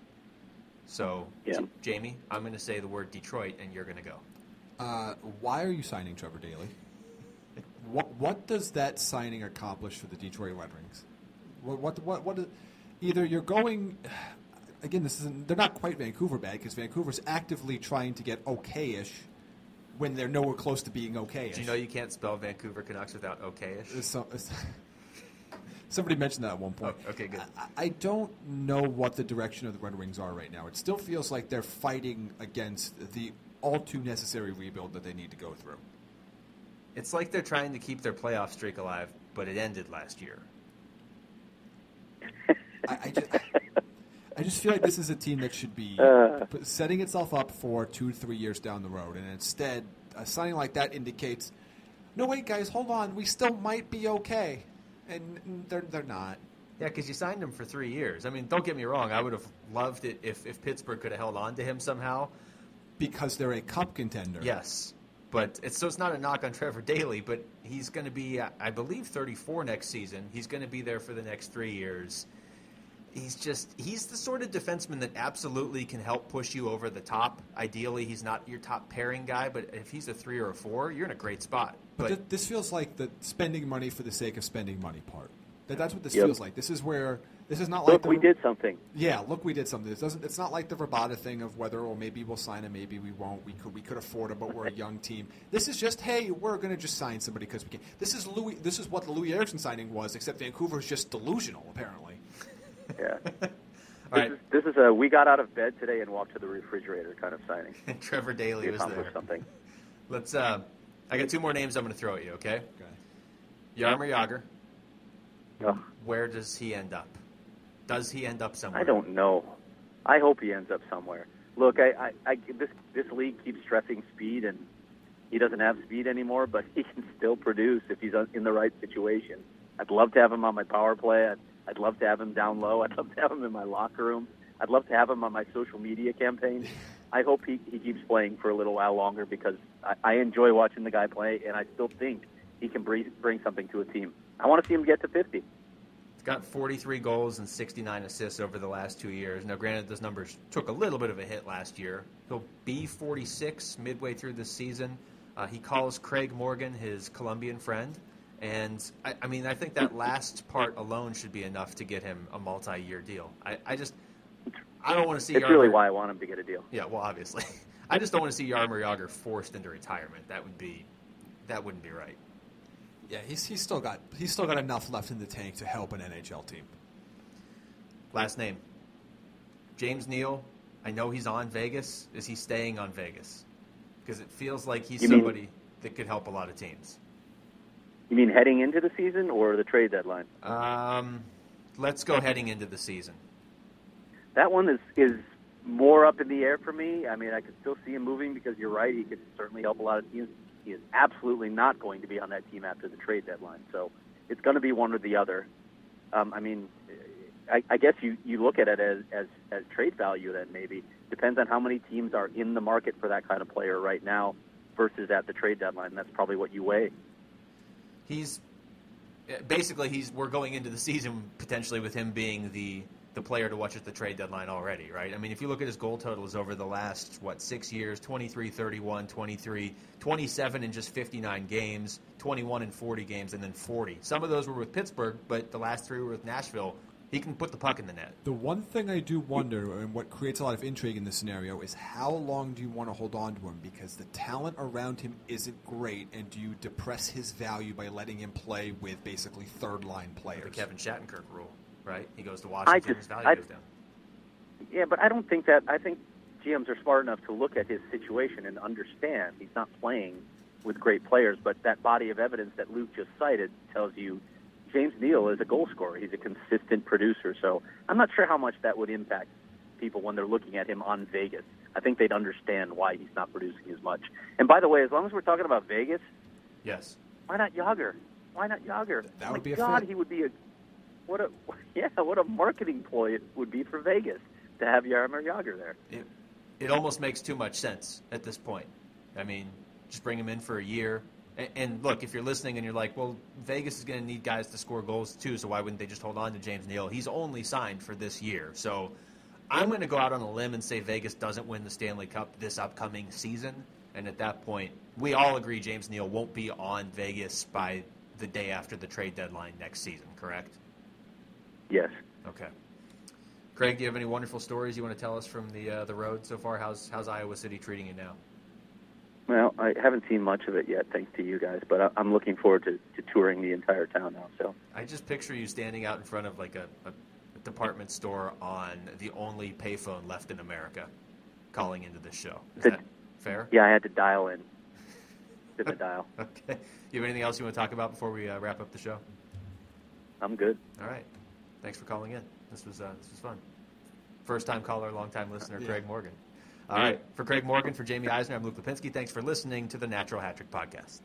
Speaker 1: So,
Speaker 2: Yeah.
Speaker 1: Jaime, I'm going to say the word Detroit, and you're going to go.
Speaker 3: Uh, why are you signing Trevor Daley? What what does that signing accomplish for the Detroit Red Wings? What what what, what is, either you're going again. This isn't. They're not quite Vancouver bad because Vancouver's actively trying to get okayish when they're nowhere close to being okay.
Speaker 1: Do you know you can't spell Vancouver Canucks without okayish?
Speaker 3: So, somebody mentioned that at one point.
Speaker 1: Oh, okay, good.
Speaker 3: I, I don't know what the direction of the Red Wings are right now. It still feels like they're fighting against the all too necessary rebuild that they need to go through.
Speaker 1: It's like they're trying to keep their playoff streak alive, but it ended last year.
Speaker 3: I, I, just, I just feel like this is a team that should be
Speaker 2: Uh.
Speaker 3: setting itself up for two, three years down the road, and instead, a signing like that indicates, no, wait, guys, hold on, we still might be okay, and they're they're not.
Speaker 1: Yeah, because you signed him for three years. I mean, don't get me wrong. I would have loved it if, if Pittsburgh could have held on to him somehow.
Speaker 3: Because they're a cup contender.
Speaker 1: Yes, but it's so it's not a knock on Trevor Daley, but he's going to be, uh, I believe, 34 next season. He's going to be there for the next three years. He's just he's the sort of defenseman that absolutely can help push you over the top. Ideally, he's not your top pairing guy, but if he's a three or a four, you're in a great spot.
Speaker 3: But,
Speaker 1: But,
Speaker 3: th- this feels like the spending money for the sake of spending money part. That, that's what this
Speaker 2: Yep.
Speaker 3: feels like. This is where this is not like
Speaker 2: Look,
Speaker 3: the,
Speaker 2: we did something.
Speaker 3: Yeah, look, we did something. This doesn't. It's not like the Vrbata thing of whether, or maybe we'll sign him, maybe we won't. We could, we could afford him, but we're a young team. This is just, hey, we're going to just sign somebody because we can. This is Loui. This is what the Loui Eriksson signing was, except Vancouver's just delusional, apparently.
Speaker 2: Yeah.
Speaker 1: all
Speaker 2: This,
Speaker 1: right,
Speaker 2: is, this is a we got out of bed today and walked to the refrigerator kind of signing.
Speaker 1: Trevor
Speaker 2: Daley
Speaker 1: was
Speaker 2: accomplished
Speaker 1: there.
Speaker 2: something.
Speaker 1: Let's. Uh, I got two more names I'm going to throw at you. Okay,
Speaker 3: Okay.
Speaker 1: Jaromir Jagr.
Speaker 2: Ugh,
Speaker 1: Where does he end up? Does he end up somewhere?
Speaker 2: I don't know. I hope he ends up somewhere. Look, I, I, I this this league keeps stressing speed, and he doesn't have speed anymore, but he can still produce if he's in the right situation. I'd love to have him on my power play. I'd, I'd love to have him down low. I'd love to have him in my locker room. I'd love to have him on my social media campaign. I hope he, he keeps playing for a little while longer because I, I enjoy watching the guy play, and I still think he can bring, bring something to a team. I want to see him get to 50.
Speaker 1: He's got 43 goals and 69 assists over the last two years. Now, granted, those numbers took a little bit of a hit last year. He'll be 46 midway through this season. Uh, he calls Craig Morgan his Colombian friend. And I, I, mean, I think that last part alone should be enough to get him a multi-year deal. I, I just, I don't want to see.
Speaker 2: It's
Speaker 1: Jaromir,
Speaker 2: really why I want him to get a deal.
Speaker 1: Yeah, well, obviously, I just don't want to see Jaromir Jagr forced into retirement. That would be, that wouldn't be right.
Speaker 3: Yeah, he's, he's still got he's still got enough left in the tank to help an NHL team.
Speaker 1: Last name, James Neal. I know he's on Vegas. Is he staying on Vegas? Because it feels like he's
Speaker 2: You mean-
Speaker 1: somebody that could help a lot of teams.
Speaker 2: You mean heading into the season or the trade deadline?
Speaker 1: Um, let's go heading into the season.
Speaker 2: That one is is more up in the air for me. I mean, I could still see him moving because you're right. He could certainly help a lot of teams. He is absolutely not going to be on that team after the trade deadline. So it's going to be one or the other. Um, I mean, I, I guess you, you look at it as, as as trade value. Then maybe depends on how many teams are in the market for that kind of player right now versus at the trade deadline. That's probably what you weigh.
Speaker 1: He's uh, basically he's we're going into the season potentially with him being the the player to watch at the trade deadline already, right? I mean, if you look at his goal totals over the last what, 6 years, 23 31, 23, 27 in just 59 games, 21 in 40 games and then 40. Some of those were with Pittsburgh, but the last 3 were with Nashville. He can put the puck in the net.
Speaker 3: The one thing I do wonder, and what creates a lot of intrigue in this scenario, is how long do you want to hold on to him? Because the talent around him isn't great, and do you depress his value by letting him play with basically third line players? The?
Speaker 1: Kevin Shattenkirk rule, right? He goes to Washington,
Speaker 2: just-
Speaker 1: his value
Speaker 2: I-
Speaker 1: goes down.
Speaker 2: Yeah, but I don't think that. I think GMs are smart enough to look at his situation and understand he's not playing with great players. But that body of evidence that Luke just cited tells you James Neal is a goal scorer. He's a consistent producer. So I'm not sure how much that would impact people when they're looking at him on Vegas. I think they'd understand why he's not producing as much. And by the way, as long as we're talking about Vegas,
Speaker 1: Yes.
Speaker 2: why not Jagr? Why not Jagr?
Speaker 3: That
Speaker 2: My
Speaker 3: would be a
Speaker 2: God,
Speaker 3: fit.
Speaker 2: he would be a what a yeah, what a marketing ploy it would be for Vegas to have Jaromir Jagr there.
Speaker 1: it, it almost makes too much sense at this point. I mean, just bring him in for a year. And, look, if you're listening and you're like, well, Vegas is going to need guys to score goals too, so why wouldn't they just hold on to James Neal? He's only signed for this year. So I'm going to go out on a limb and say Vegas doesn't win the Stanley Cup this upcoming season. And at that point, we all agree James Neal won't be on Vegas by the day after the trade deadline next season, correct?
Speaker 2: Yes.
Speaker 1: Okay. Craig, do you have any wonderful stories you want to tell us from the uh, the road so far? How's how's Iowa City treating you now?
Speaker 2: Well, I haven't seen much of it yet, thanks to you guys, but I- I'm looking forward to, to touring the entire town now. So
Speaker 1: I just picture you standing out in front of like a, a, a department store on the only payphone left in America, calling into this show. Is
Speaker 2: The-
Speaker 1: that fair?
Speaker 2: yeah, I had to dial in. Did the dial.
Speaker 1: Okay. You have anything else you want to talk about before we uh, wrap up the show?
Speaker 2: I'm good.
Speaker 1: All right. Thanks for calling in. This was uh, this was fun. First time caller, long time listener,
Speaker 3: Yeah.
Speaker 1: Craig Morgan. All right. For Craig Morgan, for Jaime Eisner, I'm Luke Lapinski. Thanks for listening to the Natural Hat Trick Podcast.